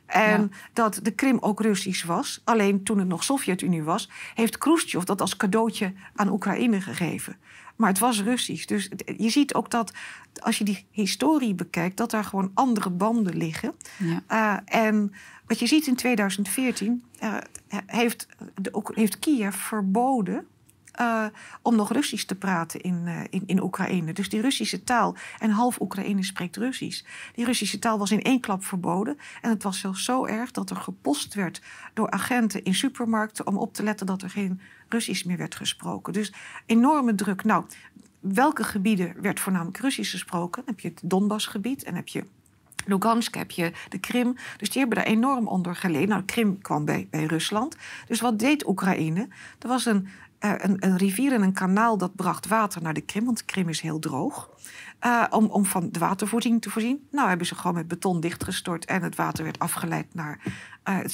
En dat de Krim ook Russisch was. Alleen toen het nog Sovjet-Unie was, heeft Khrushchev dat als cadeautje aan Oekraïne gegeven. Maar het was Russisch. Dus je ziet ook dat als je die historie bekijkt, dat daar gewoon andere banden liggen. Ja. Uh, en wat je ziet in 2014, uh, heeft, de, heeft Kiev verboden uh, om nog Russisch te praten in, uh, in, in Oekraïne. Dus die Russische taal, en half Oekraïne spreekt Russisch. Die Russische taal was in één klap verboden. En het was zelfs zo erg dat er gepost werd door agenten in supermarkten om op te letten dat er geen Russisch meer werd gesproken. Dus enorme druk. Nou, welke gebieden werd voornamelijk Russisch gesproken? Dan heb je het Donbassgebied en heb je Lugansk heb je de Krim. Dus die hebben daar enorm onder geleden. Nou, Krim kwam bij, bij Rusland. Dus wat deed Oekraïne? Er was een uh, een, een, rivier en een kanaal dat bracht water naar de Krim, want de Krim is heel droog. Uh, om, om van de watervoorziening te voorzien. Nou hebben ze gewoon met beton dichtgestort en het water werd afgeleid naar uh, het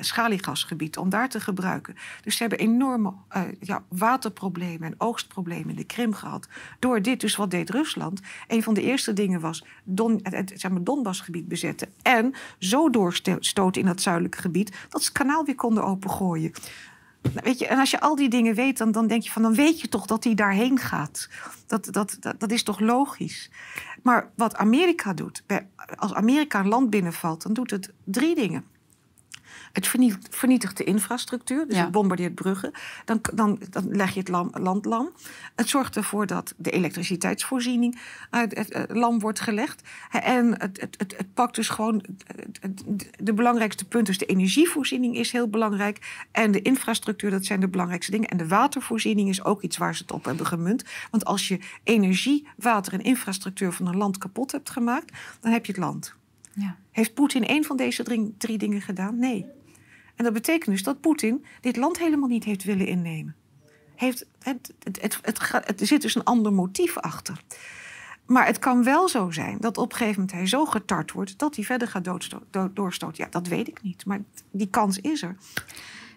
schaliegasgebied om daar te gebruiken. Dus ze hebben enorme ja, waterproblemen en oogstproblemen in de Krim gehad. Door dit, dus wat deed Rusland? Een van de eerste dingen was Don, het, het zeg maar Donbassgebied bezetten. En zo doorstoten in dat zuidelijke gebied dat ze het kanaal weer konden opengooien. Weet je, en als je al die dingen weet, dan, dan denk je van dan weet je toch dat hij daarheen gaat. Dat, dat, dat, dat is toch logisch. Maar wat Amerika doet, als Amerika een land binnenvalt, dan doet het drie dingen. Het vernietigt de infrastructuur, dus het bombardeert bruggen. Dan, dan, dan leg je het land lam. Het zorgt ervoor dat de elektriciteitsvoorziening het lam wordt gelegd. En het, het, het, het pakt dus gewoon... de belangrijkste punt is de energievoorziening is heel belangrijk. En de infrastructuur, dat zijn de belangrijkste dingen. En de watervoorziening is ook iets waar ze het op hebben gemunt. Want als je energie, water en infrastructuur van een land kapot hebt gemaakt... dan heb je het land. Ja. Heeft Poetin een van deze drie, drie dingen gedaan? Nee. En dat betekent dus dat Poetin dit land helemaal niet heeft willen innemen. Heeft, het, het, het, er zit dus een ander motief achter. Maar het kan wel zo zijn dat op een gegeven moment hij zo getart wordt dat hij verder gaat doorstoten. Ja, dat weet ik niet, maar die kans is er.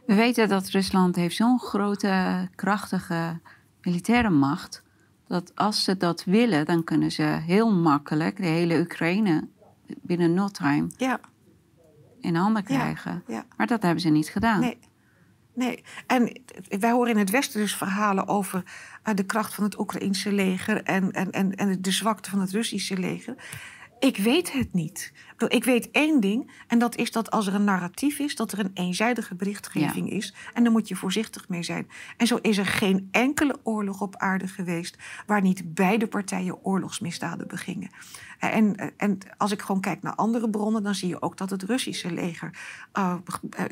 We weten dat Rusland heeft zo'n grote, krachtige militaire macht. Dat als ze dat willen, dan kunnen ze heel makkelijk de hele Oekraïne binnen no time ja in handen krijgen. Ja, Maar dat hebben ze niet gedaan. Nee. Nee, en wij horen in het Westen dus verhalen over uh, de kracht van het Oekraïnse leger en, en, en, en de zwakte van het Russische leger. Ik weet het niet. Ik weet één ding, en dat is dat als er een narratief is, dat er een eenzijdige berichtgeving is. En daar moet je voorzichtig mee zijn. En zo is er geen enkele oorlog op aarde geweest waar niet beide partijen oorlogsmisdaden begingen. En, en als ik gewoon kijk naar andere bronnen, dan zie je ook dat het Russische leger uh,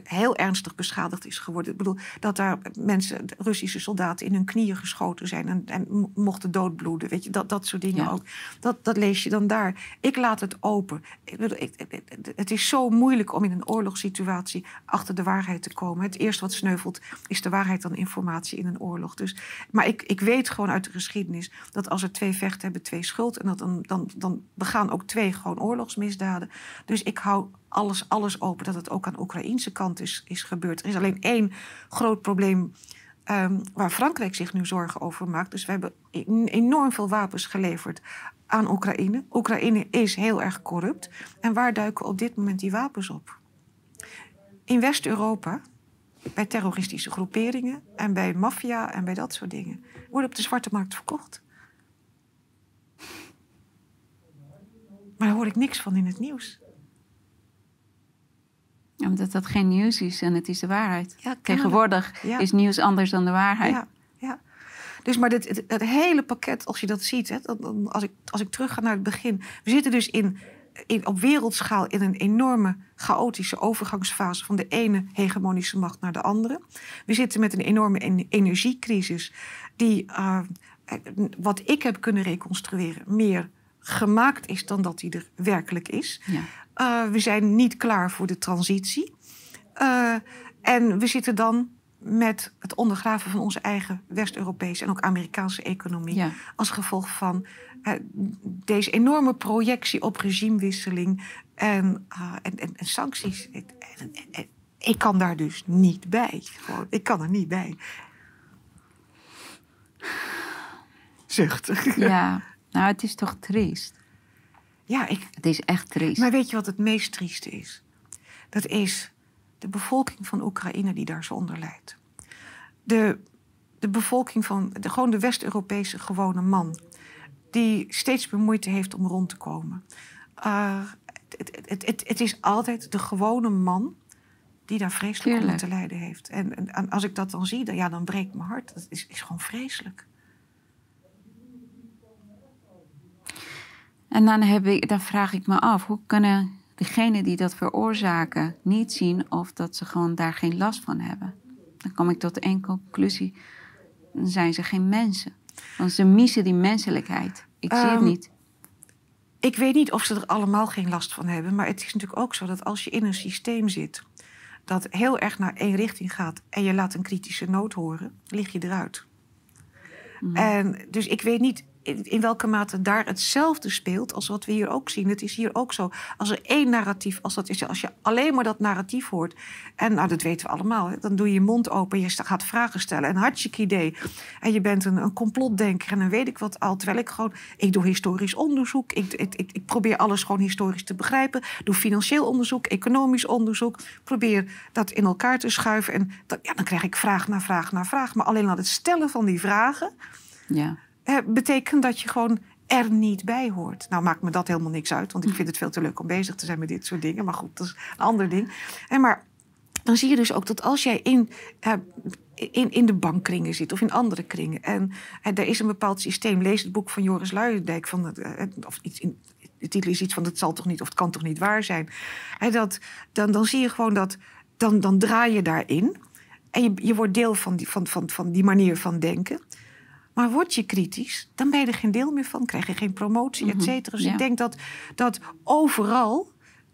heel ernstig beschadigd is geworden. Ik bedoel, dat daar mensen, Russische soldaten, in hun knieën geschoten zijn en, en mochten doodbloeden. Weet je, dat, dat soort dingen ook. Dat, dat lees je dan daar. Ik laat het open. Ik bedoel, ik, het is zo moeilijk om in een oorlogssituatie achter de waarheid te komen. Het eerste wat sneuvelt is de waarheid dan informatie in een oorlog. Dus, maar ik, ik weet gewoon uit de geschiedenis dat als er twee vechten hebben, twee schuld. En dat dan, dan, dan begaan ook twee gewoon oorlogsmisdaden. Dus ik hou alles, alles open dat het ook aan de Oekraïnse kant is, is gebeurd. Er is alleen één groot probleem. Um, waar Frankrijk zich nu zorgen over maakt. Dus we hebben enorm veel wapens geleverd aan Oekraïne. Oekraïne is heel erg corrupt. En waar duiken op dit moment die wapens op? In West-Europa, bij terroristische groeperingen en bij maffia en bij dat soort dingen, worden op de zwarte markt verkocht. Maar daar hoor ik niks van in het nieuws. Ja, omdat dat geen nieuws is en het is de waarheid. Tegenwoordig is nieuws anders dan de waarheid. Ja, ja. Dus maar dit, het, hele pakket, als je dat ziet, hè, als, ik, als ik terug ga naar het begin. We zitten dus in, in, op wereldschaal in een enorme chaotische overgangsfase van de ene hegemonische macht naar de andere. We zitten met een enorme energiecrisis die, uh, wat ik heb kunnen reconstrueren, meer gemaakt is dan dat hij er werkelijk is. Ja. Uh, we zijn niet klaar voor de transitie. Uh, en we zitten dan met het ondergraven van onze eigen West-Europese en ook Amerikaanse economie. Als gevolg van uh, deze enorme projectie op regimewisseling en, en, en, en, sancties. ik kan daar dus niet bij. Gewoon, ik kan er niet bij. Zuchtig. Ja. Nou, het is toch triest. Ja, ik, het is echt triest. Maar weet je wat het meest trieste is? Dat is de bevolking van Oekraïne die daar zo onder lijdt. De, de bevolking van de, gewoon de West-Europese gewone man. Die steeds meer moeite heeft om rond te komen. Uh, het, het, het, het, is altijd de gewone man die daar vreselijk onder te lijden heeft. En, en, als ik dat dan zie, dan, ja, dan breekt mijn hart. Dat is, is gewoon vreselijk. En dan, heb ik, dan vraag ik me af, hoe kunnen degenen die dat veroorzaken niet zien of dat ze gewoon daar geen last van hebben? Dan kom ik tot één conclusie. Dan zijn ze geen mensen. Want ze missen die menselijkheid. Ik zie het ehm, niet. Ik weet niet of ze er allemaal geen last van hebben. Maar het is natuurlijk ook zo dat als je in een systeem zit dat heel erg naar één richting gaat en je laat een kritische noot horen, lig je eruit. Mm. En dus ik weet niet in, welke mate daar hetzelfde speelt als wat we hier ook zien. Het is hier ook zo. Als er één narratief, als, dat is, als je alleen maar dat narratief hoort. En nou, dat weten we allemaal. Hè, dan doe je je mond open, je gaat vragen stellen. Een hartstikke idee. En je bent een, een complotdenker en dan weet ik wat al. Terwijl ik gewoon, ik doe historisch onderzoek. Ik, ik, ik, probeer alles gewoon historisch te begrijpen. Doe financieel onderzoek, economisch onderzoek. Probeer dat in elkaar te schuiven. En ja, dan krijg ik vraag na vraag na vraag. Maar alleen al het stellen van die vragen. Ja eh, betekent dat je gewoon er niet bij hoort. Nou maakt me dat helemaal niks uit, want ik vind het veel te leuk om bezig te zijn met dit soort dingen. Maar goed, dat is een ander ding. En maar dan zie je dus ook dat als jij in, in, in de bankkringen zit of in andere kringen en er is een bepaald systeem, lees het boek van Joris Luijendijk, van, uh, of iets in, de titel is iets van het zal toch niet of het kan toch niet waar zijn. He, dat, dan, dan zie je gewoon dat, dan, dan draai je daarin en je, je wordt deel van die, van, van, van die manier van denken. Maar word je kritisch, dan ben je er geen deel meer van. Krijg je geen promotie, et mhm. cetera. Dus ik denk dat, dat overal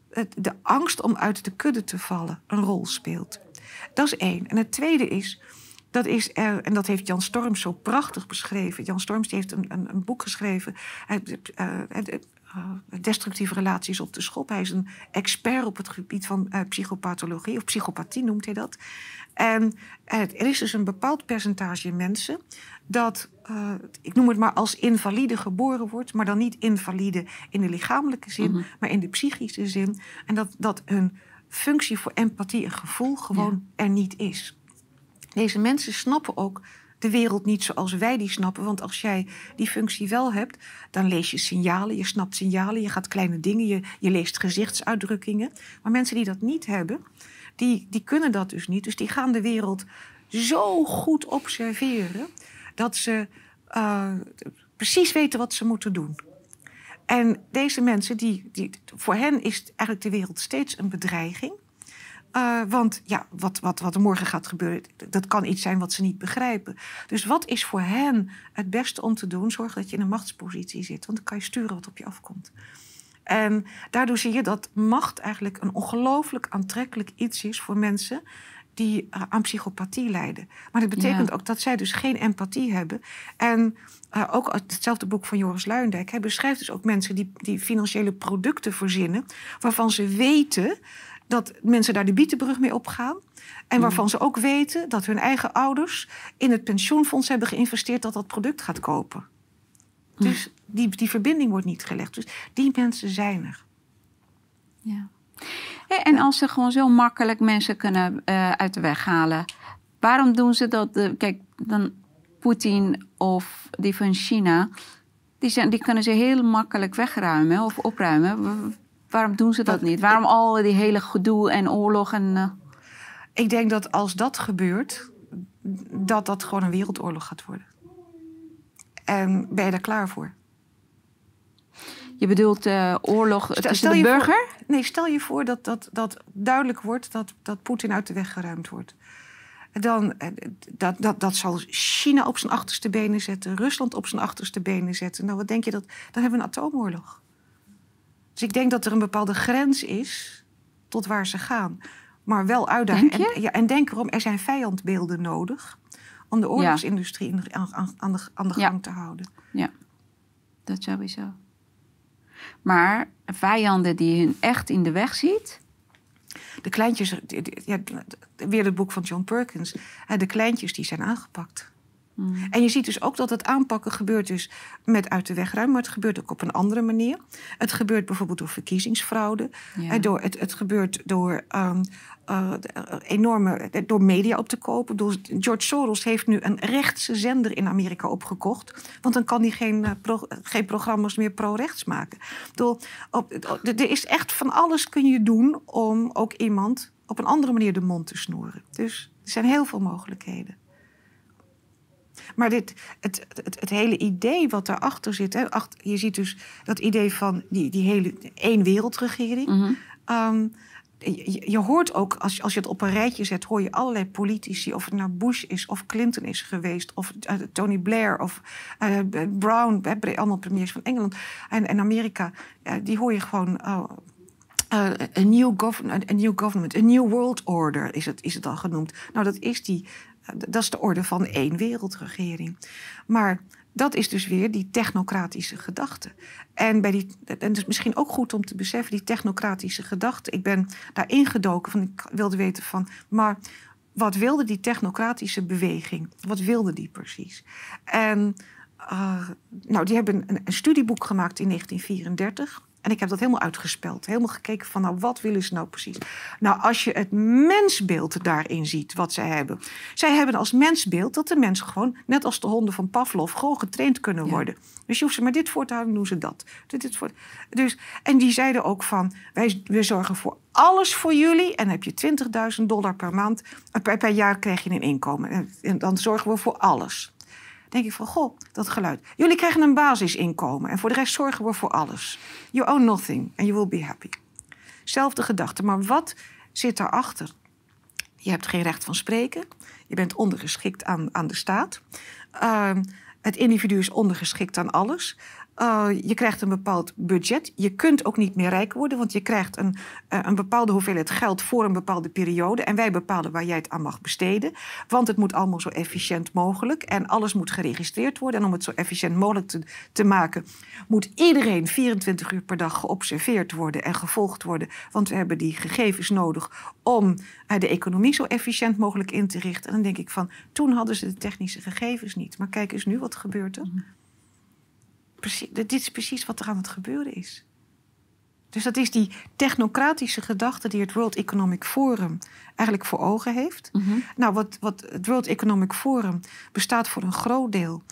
het, de angst om uit de kudde te vallen een rol speelt. Dat is één. En het tweede is, dat is er, en dat heeft Jan Storms zo prachtig beschreven. Jan Storms heeft een, een, een boek geschreven. Uh, destructieve relaties op de schop. Hij is een expert op het gebied van uh, psychopathologie, of psychopathie noemt hij dat. En er is dus een bepaald percentage mensen dat, uh, ik noem het maar als invalide geboren wordt, maar dan niet invalide in de lichamelijke zin, mhm. maar in de psychische zin. En dat, dat hun functie voor empathie en gevoel gewoon er niet is. Deze mensen snappen ook de wereld niet zoals wij die snappen. Want als jij die functie wel hebt, dan lees je signalen, je snapt signalen, je gaat kleine dingen, je, je leest gezichtsuitdrukkingen. Maar mensen die dat niet hebben, die, die kunnen dat dus niet. Dus die gaan de wereld zo goed observeren dat ze uh, precies weten wat ze moeten doen. En deze mensen, die, die, voor hen is eigenlijk de wereld steeds een bedreiging. Uh, want ja, wat, wat, wat er morgen gaat gebeuren, dat kan iets zijn wat ze niet begrijpen. Dus wat is voor hen het beste om te doen? Zorg dat je in een machtspositie zit, want dan kan je sturen wat op je afkomt. En daardoor zie je dat macht eigenlijk een ongelooflijk aantrekkelijk iets is voor mensen die uh, aan psychopathie lijden. Maar dat betekent ook dat zij dus geen empathie hebben. En uh, ook hetzelfde boek van Joris Luijendijk hij beschrijft dus ook mensen die, die financiële producten verzinnen, waarvan ze weten dat mensen daar de bietenbrug mee opgaan. En mm. waarvan ze ook weten dat hun eigen ouders in het pensioenfonds hebben geïnvesteerd dat dat product gaat kopen. Mm. Dus die, die verbinding wordt niet gelegd. Dus die mensen zijn er. Ja. En als ze gewoon zo makkelijk mensen kunnen uh, uit de weg halen, waarom doen ze dat? Uh, kijk, dan Poetin of die van China, die, zijn, die kunnen ze heel makkelijk wegruimen of opruimen. Waarom doen ze dat, niet? Waarom al die hele gedoe en oorlog? En, uh... Ik denk dat als dat gebeurt, dat dat gewoon een wereldoorlog gaat worden. En ben je daar klaar voor? Je bedoelt uh, oorlog stel, tussen de burger? nee, stel je voor dat, dat, dat duidelijk wordt dat, dat Poetin uit de weg geruimd wordt. Dan, eh, dat, dat, dat zal China op zijn achterste benen zetten, Rusland op zijn achterste benen zetten. Nou, wat denk je dat? Dan hebben we een atoomoorlog. Dus ik denk dat er een bepaalde grens is tot waar ze gaan. Maar wel uitdagen. En, ja, en denk erom, er zijn vijandbeelden nodig om de oorlogsindustrie aan, aan, de, aan de gang te houden. Ja, dat sowieso. Maar vijanden die hun echt in de weg ziet. De kleintjes, ja, weer het boek van John Perkins. De kleintjes die zijn aangepakt. Mm. En je ziet dus ook dat het aanpakken gebeurt dus met uit de weg ruimen, maar het gebeurt ook op een andere manier. Het gebeurt bijvoorbeeld door verkiezingsfraude. Ja. Door, het, het gebeurt door um, uh, enorme, door media op te kopen. Door George Soros heeft nu een rechtse zender in Amerika opgekocht. Want dan kan hij geen, uh, pro, geen programma's meer pro-rechts maken. Door, op, er is echt van alles kun je doen om ook iemand op een andere manier de mond te snoeren. Dus er zijn heel veel mogelijkheden. Maar dit, het, het, het, hele idee wat daarachter zit, hè, achter, je ziet dus dat idee van die, die hele één wereldregering. Mm -hmm. Je, hoort ook, als als je het op een rijtje zet, hoor je allerlei politici, of het nou Bush is, of Clinton is geweest, of uh, Tony Blair, of uh, Brown, allemaal premiers van Engeland en, en Amerika, die hoor je gewoon. Oh, een new, new government, a new world order is het, is het al genoemd. Nou, dat is die dat is de orde van één wereldregering. Maar dat is dus weer die technocratische gedachte. En, bij die, en het is misschien ook goed om te beseffen, die technocratische gedachte. Ik ben daar ingedoken, van ik wilde weten van, maar wat wilde die technocratische beweging? Wat wilde die precies? En uh, nou, die hebben een studieboek gemaakt in 1934. En ik heb dat helemaal uitgespeld. Helemaal gekeken van, nou, wat willen ze nou precies? Nou, als je het mensbeeld daarin ziet, wat zij hebben. Zij hebben als mensbeeld dat de mensen gewoon, net als de honden van Pavlov, gewoon getraind kunnen worden. Dus je hoeft ze maar dit voor te houden, doen ze dat. Dit, dit voor... dus, en die zeiden ook van, wij, we zorgen voor alles voor jullie. En dan heb je 20.000 dollar per maand, per, per jaar krijg je een inkomen. En dan zorgen we voor alles denk ik van, goh, dat geluid. Jullie krijgen een basisinkomen en voor de rest zorgen we voor alles. You own nothing and you will be happy. Zelfde gedachte, maar wat zit daarachter? Je hebt geen recht van spreken. Je bent ondergeschikt aan, aan de staat. Uh, het individu is ondergeschikt aan alles. Uh, je krijgt een bepaald budget. Je kunt ook niet meer rijk worden, want je krijgt een, uh, een bepaalde hoeveelheid geld voor een bepaalde periode. En wij bepalen waar jij het aan mag besteden. Want het moet allemaal zo efficiënt mogelijk. En alles moet geregistreerd worden. En om het zo efficiënt mogelijk te, te maken, moet iedereen 24 uur per dag geobserveerd worden en gevolgd worden. Want we hebben die gegevens nodig om uh, de economie zo efficiënt mogelijk in te richten. En dan denk ik van, toen hadden ze de technische gegevens niet. Maar kijk eens nu, wat gebeurt er? Precies, dit is precies wat er aan het gebeuren is. Dus dat is die technocratische gedachte die het World Economic Forum eigenlijk voor ogen heeft. Mhm. Nou, wat, wat het World Economic Forum bestaat voor een groot deel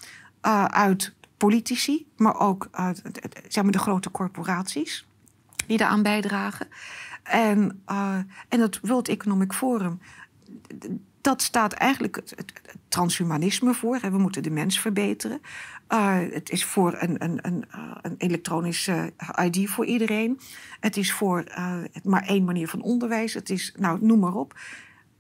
uh, uit politici, maar ook uit zeg maar, de grote corporaties die daaraan bijdragen. En, uh, en het World Economic Forum dat staat eigenlijk het, het, transhumanisme voor. We moeten de mens verbeteren. Uh, het is voor een, een, een, uh, een elektronische ID voor iedereen. Het is voor uh, maar één manier van onderwijs. Het is, nou, noem maar op.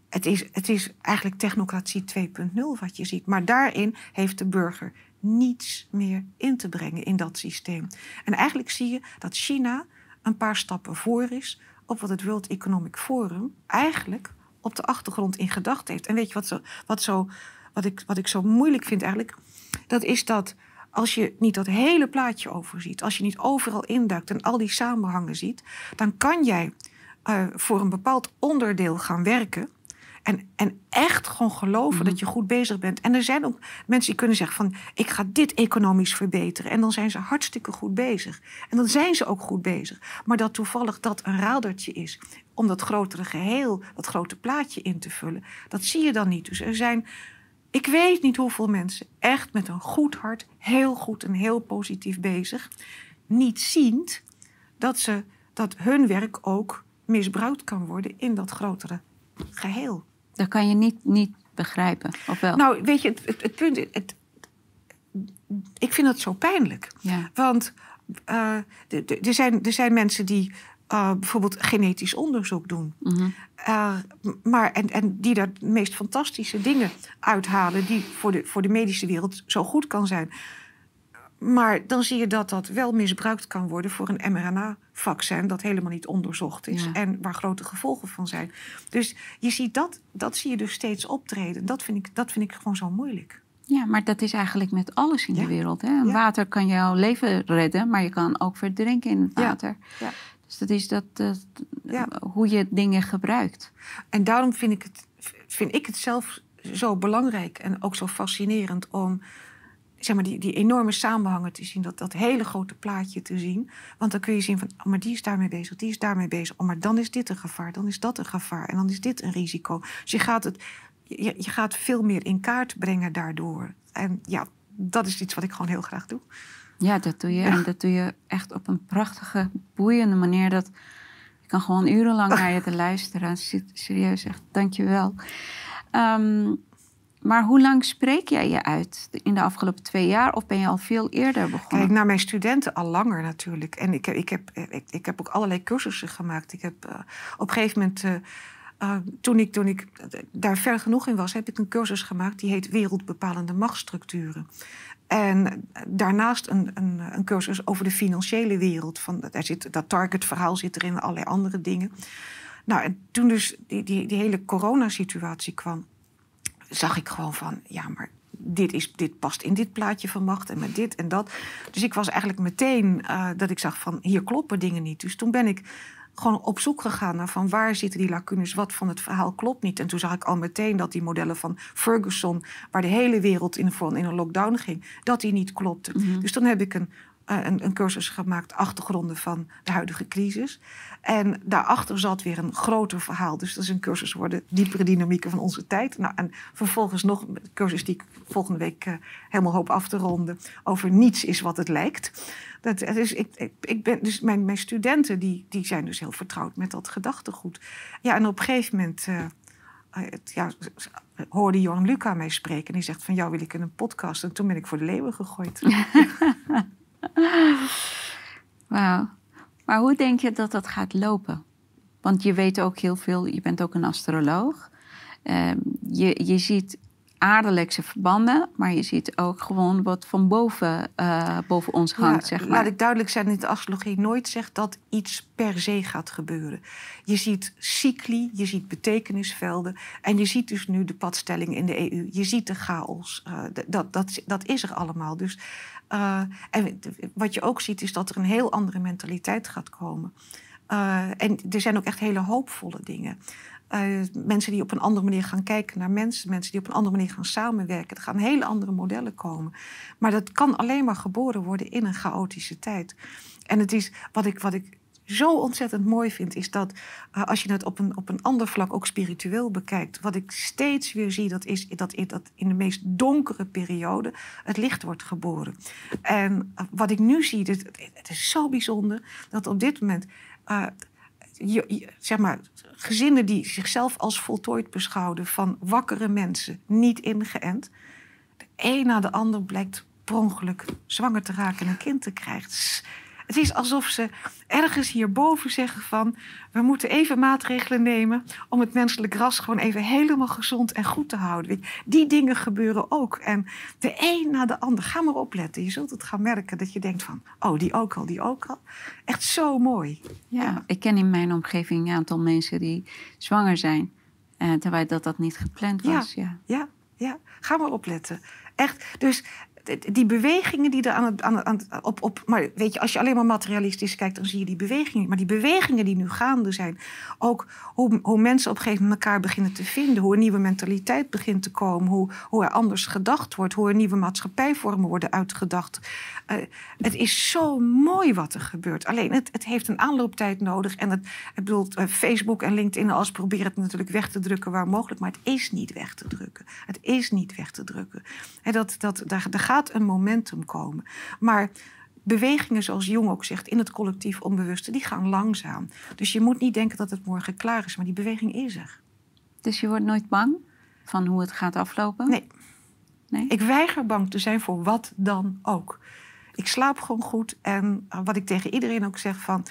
Het is, het is eigenlijk technocratie 2.0 wat je ziet. Maar daarin heeft de burger niets meer in te brengen in dat systeem. En eigenlijk zie je dat China een paar stappen voor is op wat het World Economic Forum eigenlijk op de achtergrond in gedachten heeft. En weet je wat, zo, wat, zo, wat, ik, wat ik zo moeilijk vind eigenlijk? Dat is dat als je niet dat hele plaatje overziet, als je niet overal induikt en al die samenhangen ziet, dan kan jij uh, voor een bepaald onderdeel gaan werken. En, en echt gewoon geloven dat mhm. je goed bezig bent. En er zijn ook mensen die kunnen zeggen van... ik ga dit economisch verbeteren. En dan zijn ze hartstikke goed bezig. En dan zijn ze ook goed bezig. Maar dat toevallig dat een radertje is... om dat grotere geheel, dat grote plaatje in te vullen... dat zie je dan niet. Dus er zijn... Ik weet niet hoeveel mensen echt met een goed hart... heel goed en heel positief bezig... niet ziend dat, ze, dat hun werk ook misbruikt kan worden... in dat grotere geheel. Dat kan je niet, niet begrijpen, of wel? Nou, weet je, het, het, punt... Het, ik vind dat zo pijnlijk. Ja. Want uh, er, zijn, er zijn mensen die uh, bijvoorbeeld genetisch onderzoek doen. Mm -hmm. uh, maar, en, en die daar de meest fantastische dingen uithalen... die voor de, voor de medische wereld zo goed kan zijn... Maar dan zie je dat dat wel misbruikt kan worden voor een mRNA-vaccin dat helemaal niet onderzocht is en waar grote gevolgen van zijn. Dus je ziet dat, dat zie je dus steeds optreden. Dat vind ik, dat vind ik gewoon zo moeilijk. Ja, maar dat is eigenlijk met alles in de wereld. Hè? Water kan jouw leven redden, maar je kan ook verdrinken in het water. Ja. Dus dat is dat, hoe je dingen gebruikt. En daarom vind ik het, vind ik het zelf zo belangrijk en ook zo fascinerend om zeg maar, die, die enorme samenhangen te zien, dat, dat hele grote plaatje te zien. Want dan kun je zien van, oh, maar die is daarmee bezig, die is daarmee bezig. Oh, maar dan is dit een gevaar, dan is dat een gevaar en dan is dit een risico. Dus je gaat, het, je, je gaat veel meer in kaart brengen daardoor. En ja, dat is iets wat ik gewoon heel graag doe. Ja, dat doe je. En dat doe je echt op een prachtige, boeiende manier. Dat ik kan gewoon urenlang naar je te luisteren. Serieus, echt, dank je wel. Ehm, maar hoe lang spreek jij je uit in de afgelopen twee jaar? Of ben je al veel eerder begonnen? Kijk, naar mijn studenten al langer natuurlijk. En ik, ik, heb, ik, ik heb ook allerlei cursussen gemaakt. Ik heb uh, op een gegeven moment... Uh, uh, toen, ik, toen ik daar ver genoeg in was, heb ik een cursus gemaakt die heet Wereldbepalende machtsstructuren. En daarnaast een, een, een, cursus over de financiële wereld. Van, daar zit, dat targetverhaal zit erin en allerlei andere dingen. Nou, en toen dus die, die, die hele coronasituatie kwam, zag ik gewoon van, ja, maar dit, is, dit past in dit plaatje van macht en met dit en dat. Dus ik was eigenlijk meteen uh, dat ik zag van, hier kloppen dingen niet. Dus toen ben ik gewoon op zoek gegaan naar van waar zitten die lacunes, wat van het verhaal klopt niet. En toen zag ik al meteen dat die modellen van Ferguson, waar de hele wereld in, in een lockdown ging, dat die niet klopten. Mhm. Dus toen heb ik een, eh, een, een, cursus gemaakt, achtergronden van de huidige crisis. En daarachter zat weer een groter verhaal. Dus dat is een cursus voor de diepere dynamieken van onze tijd. Nou, en vervolgens nog een cursus die ik volgende week uh, helemaal hoop af te ronden over niets is wat het lijkt. Dat, dus ik, ik, ik, ben, dus mijn, mijn studenten die, die zijn dus heel vertrouwd met dat gedachtegoed. Ja, en op een gegeven moment uh, ja, hoorde Johan Luca mij spreken. En die zegt van jou wil ik in een podcast. En toen ben ik voor de leeuwen gegooid. Wauw. Maar hoe denk je dat dat gaat lopen? Want je weet ook heel veel, je bent ook een astroloog. Uh, je, je ziet aardelijkse verbanden, maar je ziet ook gewoon wat van boven, uh, boven ons hangt. zeg maar. Laat ik duidelijk zijn dat de astrologie nooit zegt dat iets per se gaat gebeuren. Je ziet cycli, je ziet betekenisvelden en je ziet dus nu de padstelling in de EU. Je ziet de chaos. Uh, dat, dat, dat is er allemaal. Dus, uh, en wat je ook ziet is dat er een heel andere mentaliteit gaat komen. en er zijn ook echt hele hoopvolle dingen. Uh, mensen die op een andere manier gaan kijken naar mensen, mensen die op een andere manier gaan samenwerken. Er gaan hele andere modellen komen. Maar dat kan alleen maar geboren worden in een chaotische tijd. En het is wat ik, wat ik zo ontzettend mooi vind, is dat uh, als je het op een, op een ander vlak ook spiritueel bekijkt, wat ik steeds weer zie, dat is dat, dat in de meest donkere periode het licht wordt geboren. En uh, wat ik nu zie, het, het, is zo bijzonder dat op dit moment je, zeg maar, gezinnen die zichzelf als voltooid beschouwden van wakkere mensen, niet ingeënt. De een na de ander blijkt per ongeluk zwanger te raken en een kind te krijgen. Het is alsof ze ergens hierboven zeggen van... we moeten even maatregelen nemen om het menselijk ras gewoon even helemaal gezond en goed te houden. Die dingen gebeuren ook. En de een na de ander, ga maar opletten. Je zult het gaan merken dat je denkt van... oh, die ook al, die ook al. Echt zo mooi. Ja, ik ken in mijn omgeving een aantal mensen die zwanger zijn... Uh, terwijl dat, dat niet gepland was. Ja, ja, ja, ja. ga maar opletten. Echt. Dus die bewegingen die er aan het, op, op. Maar weet je, als je alleen maar materialistisch kijkt, dan zie je die bewegingen. Maar die bewegingen die nu gaande zijn. Ook hoe, hoe mensen op een gegeven moment elkaar beginnen te vinden. Hoe een nieuwe mentaliteit begint te komen. Hoe, hoe er anders gedacht wordt. Hoe er nieuwe maatschappijvormen worden uitgedacht. Uh, het is zo mooi wat er gebeurt. Alleen het, het heeft een aanlooptijd nodig. En het, ik bedoel, uh, Facebook en LinkedIn als proberen het natuurlijk weg te drukken waar mogelijk. Maar het is niet weg te drukken. Het is niet weg te drukken. En dat, dat, daar, daar gaat een momentum komen. Maar bewegingen, zoals Jong ook zegt, in het collectief onbewuste, die gaan langzaam. Dus je moet niet denken dat het morgen klaar is, maar die beweging is er. Dus je wordt nooit bang van hoe het gaat aflopen? Nee. nee? Ik weiger bang te zijn voor wat dan ook. Ik slaap gewoon goed en uh, wat ik tegen iedereen ook zeg van...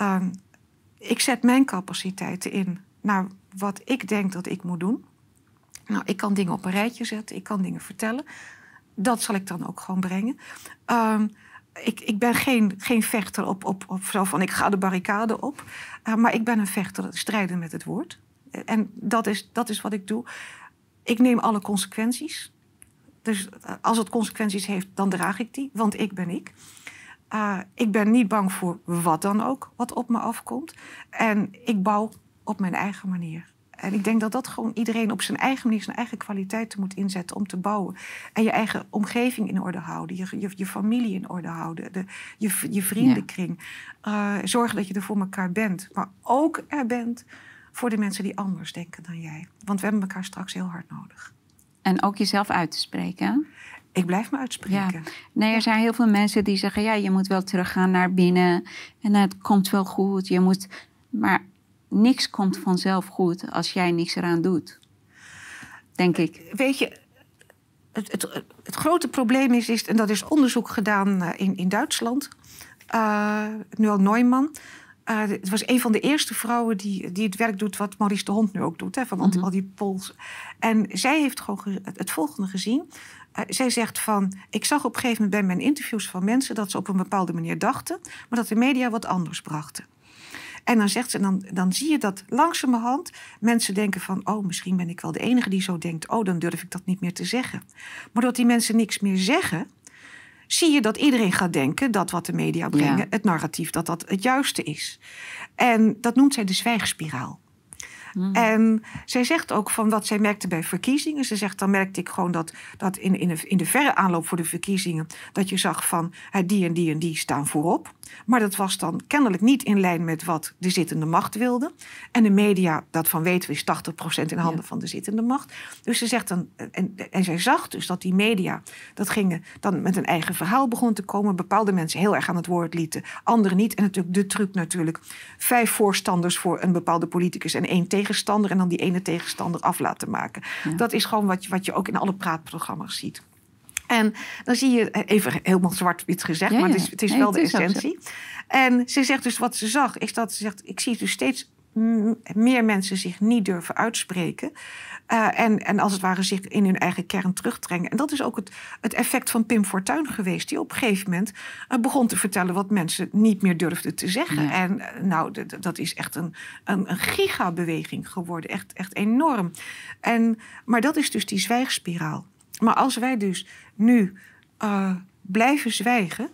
Uh, ik zet mijn capaciteiten in naar wat ik denk dat ik moet doen. Nou, ik kan dingen op een rijtje zetten, ik kan dingen vertellen dat zal ik dan ook gewoon brengen. Um, ik, ik, ben geen, geen vechter op, op, op zo van ik ga de barricade op. Uh, maar ik ben een vechter strijden met het woord. En dat is, dat is wat ik doe. Ik neem alle consequenties. Dus uh, als het consequenties heeft, dan draag ik die, want ik ben ik. Uh, ik ben niet bang voor wat dan ook wat op me afkomt. En ik bouw op mijn eigen manier. En ik denk dat dat gewoon iedereen op zijn eigen manier, zijn eigen kwaliteiten moet inzetten om te bouwen. En je eigen omgeving in orde houden, je, je, je familie in orde houden, de, je, je vriendenkring. Ja. Uh, zorgen dat je er voor elkaar bent, maar ook er bent voor de mensen die anders denken dan jij. Want we hebben elkaar straks heel hard nodig. En ook jezelf uit te spreken. Ik blijf me uitspreken. Ja. Nee, er zijn heel veel mensen die zeggen: ja, je moet wel teruggaan naar binnen en het komt wel goed. Je moet, maar niks komt vanzelf goed als jij niks eraan doet. Denk ik. Weet je, het, het, het grote probleem is, is, en dat is onderzoek gedaan eh, in, in Duitsland, uh, nu al Neumann. Uh, het was een van de eerste vrouwen die, die het werk doet wat Maurice de Hond nu ook doet, hè, van mm -hmm. al die pols. En zij heeft gewoon het volgende gezien. Uh, zij zegt van, ik zag op een gegeven moment bij mijn interviews van mensen dat ze op een bepaalde manier dachten, maar dat de media wat anders brachten. En dan zegt ze, dan, dan zie je dat langzamerhand mensen denken van, oh, misschien ben ik wel de enige die zo denkt. Oh, dan durf ik dat niet meer te zeggen. Maar dat die mensen niks meer zeggen, zie je dat iedereen gaat denken dat wat de media brengen, ja. het narratief, dat dat het juiste is. En dat noemt zij de zwijgspiraal. Mm. En zij zegt ook van wat zij merkte bij verkiezingen. Ze zegt, dan merkte ik gewoon dat, dat in, in, de, in de verre aanloop voor de verkiezingen... dat je zag van die en die en die staan voorop. Maar dat was dan kennelijk niet in lijn met wat de zittende macht wilde. En de media, dat van weten we, is 80% in handen ja. van de zittende macht. Dus ze zegt dan, en, en zij zag dus dat die media, dat gingen dan met een eigen verhaal begon te komen. Bepaalde mensen heel erg aan het woord lieten, anderen niet. En natuurlijk de truc natuurlijk, vijf voorstanders voor een bepaalde politicus en één tegenstander. En dan die ene tegenstander af laten maken. Ja. Dat is gewoon wat je, wat je ook in alle praatprogramma's ziet. En dan zie je, even helemaal zwart-wit gezegd, ja, maar het is, het is nee, wel het de is essentie. En ze zegt dus wat ze zag, is dat ze zegt: Ik zie dus steeds meer mensen zich niet durven uitspreken. Uh, en, en als het ware zich in hun eigen kern terugdringen. En dat is ook het, het effect van Pim Fortuyn geweest. Die op een gegeven moment uh, begon te vertellen wat mensen niet meer durfden te zeggen. Ja. En uh, nou, dat is echt een, een, een gigabeweging geworden. Echt, echt enorm. En, maar dat is dus die zwijgspiraal. Maar als wij dus nu uh, blijven zwijgen,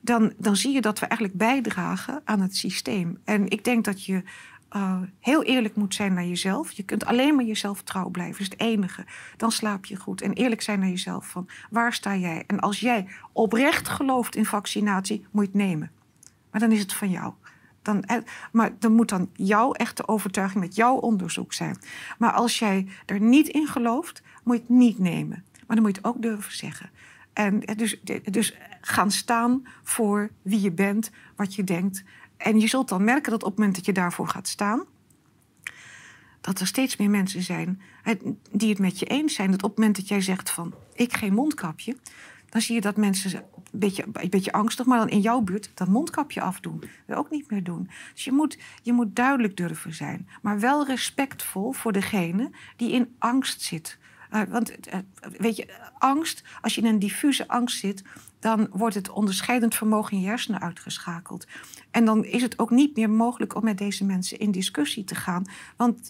dan, dan zie je dat we eigenlijk bijdragen aan het systeem. En ik denk dat je uh, heel eerlijk moet zijn naar jezelf. Je kunt alleen maar jezelf trouw blijven, dat is het enige. Dan slaap je goed. En eerlijk zijn naar jezelf van waar sta jij? En als jij oprecht gelooft in vaccinatie, moet je het nemen. Maar dan is het van jou. Dan, maar dan moet dan jouw echte overtuiging met jouw onderzoek zijn. Maar als jij er niet in gelooft, moet je het niet nemen. Maar dan moet je het ook durven zeggen. En dus, dus gaan staan voor wie je bent, wat je denkt. En je zult dan merken dat op het moment dat je daarvoor gaat staan, dat er steeds meer mensen zijn die het met je eens zijn. Dat op het moment dat jij zegt van ik geen mondkapje, dan zie je dat mensen een beetje, een beetje angstig, maar dan in jouw buurt dat mondkapje afdoen. Dat ook niet meer doen. Dus je moet, je moet duidelijk durven zijn, maar wel respectvol voor degene die in angst zit. Uh, want uh, weet je, angst, als je in een diffuse angst zit, dan wordt het onderscheidend vermogen in je hersenen uitgeschakeld. En dan is het ook niet meer mogelijk om met deze mensen in discussie te gaan. Want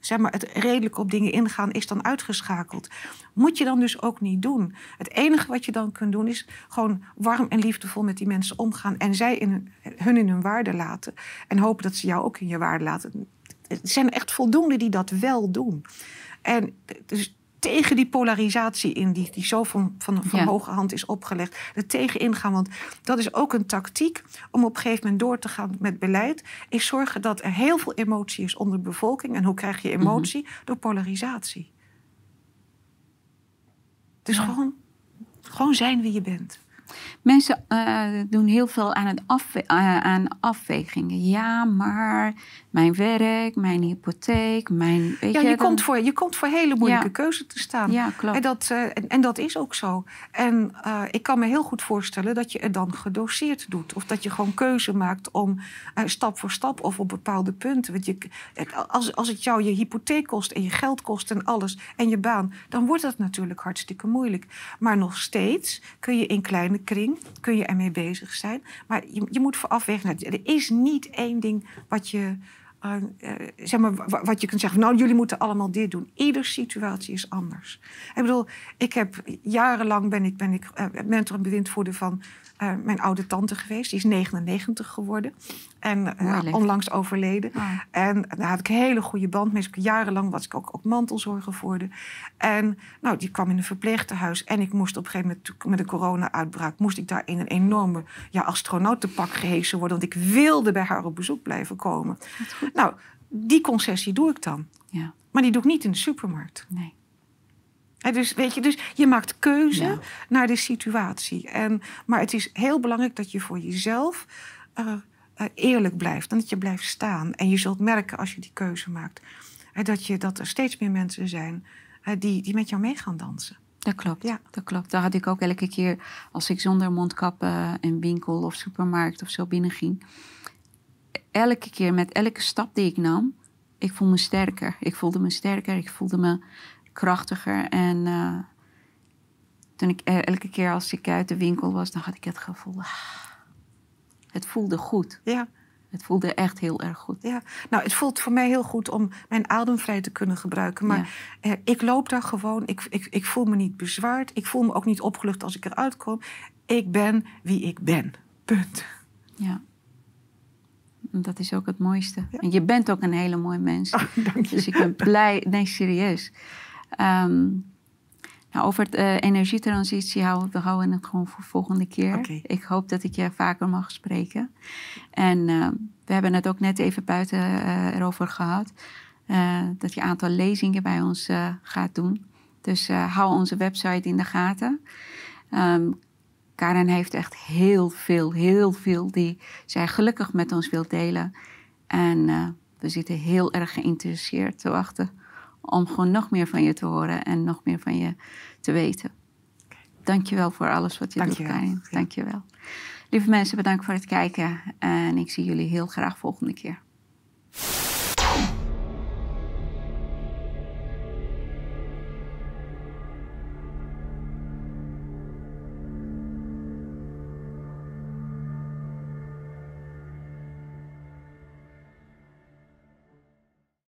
zeg maar, het redelijk op dingen ingaan is dan uitgeschakeld. Moet je dan dus ook niet doen. Het enige wat je dan kunt doen is gewoon warm en liefdevol met die mensen omgaan. En zij in hun, hun in hun waarde laten. En hopen dat ze jou ook in je waarde laten. Er zijn echt voldoende die dat wel doen. En dus tegen die polarisatie in, die, die zo van, van, van ja. hoge hand is opgelegd, er tegen ingaan. Want dat is ook een tactiek om op een gegeven moment door te gaan met beleid. Is zorgen dat er heel veel emotie is onder de bevolking. En hoe krijg je emotie? Mm -hmm. Door polarisatie. Dus ja. gewoon, gewoon zijn wie je bent. Mensen uh, doen heel veel aan, het afwe uh, aan afwegingen. Ja, maar mijn werk, mijn hypotheek, mijn. Weet ja, je, dan... komt voor, je komt voor hele moeilijke ja. keuzes te staan. Ja, klopt. En dat, uh, en, en, dat is ook zo. En ik kan me heel goed voorstellen dat je het dan gedoseerd doet. Of dat je gewoon keuze maakt om stap voor stap of op bepaalde punten. Want je, als, als het jou je hypotheek kost en je geld kost en alles en je baan, dan wordt dat natuurlijk hartstikke moeilijk. Maar nog steeds kun je in kleine kring kun je ermee bezig zijn. Maar je, je moet vooraf wegen. Er is niet één ding wat je uh, zeg maar, wat je kunt zeggen, nou jullie moeten allemaal dit doen. Iedere situatie is anders. Ik bedoel, ik heb jarenlang ben ik, ben ik uh, mentor en bewindvoerder van uh, mijn oude tante geweest. Die is 99 geworden. En onlangs overleden. Ah. En daar had ik een hele goede band mee. Dus jarenlang was ik ook, ook mantelzorger voor En nou, die kwam in een verpleegtehuis. En ik moest op een gegeven moment, met de corona-uitbraak... moest ik daar in een enorme ja, astronautenpak gehesen worden. Want ik wilde bij haar op bezoek blijven komen. Nou, die concessie doe ik dan. Ja. Maar die doe ik niet in de supermarkt. Nee. dus, weet je, dus je maakt keuze naar de situatie. En, maar het is heel belangrijk dat je voor jezelf uh, uh, eerlijk blijft. En dat je blijft staan. En je zult merken als je die keuze maakt... dat, je, dat er steeds meer mensen zijn die, die met jou mee gaan dansen. Dat klopt, ja. dat klopt. Daar had ik ook elke keer als ik zonder mondkappen een winkel of supermarkt of zo binnenging elke keer met elke stap die ik nam, ik voelde me sterker. Ik voelde me sterker, ik voelde me krachtiger. En uh, toen ik eh, elke keer als ik uit de winkel was, dan had ik het gevoel. Ah, het voelde goed. Ja. Het voelde echt heel erg goed. Ja, nou, het voelt voor mij heel goed om mijn adem vrij te kunnen gebruiken. Maar eh, ik loop daar gewoon. Ik, ik, ik voel me niet bezwaard. Ik voel me ook niet opgelucht als ik eruit kom. Ik ben wie ik ben. Punt. Ja. Dat is ook het mooiste. En je bent ook een hele mooie mens. Oh, dank je. Dus ik ben blij. Nee, serieus. Um, nou, over de uh, energietransitie houden we het gewoon voor volgende keer. Ik hoop dat ik je vaker mag spreken. En uh, we hebben het ook net even buiten uh, erover gehad. Eh, dat je een aantal lezingen bij ons gaat doen. Dus hou onze website in de gaten. Um, Karen heeft echt heel veel, heel veel die zij gelukkig met ons wil delen. En uh, we zitten heel erg geïnteresseerd te wachten om gewoon nog meer van je te horen en nog meer van je te weten. Dankjewel voor alles wat je Dank doet, Karin. Dankjewel. Lieve mensen, bedankt voor het kijken en ik zie jullie heel graag volgende keer.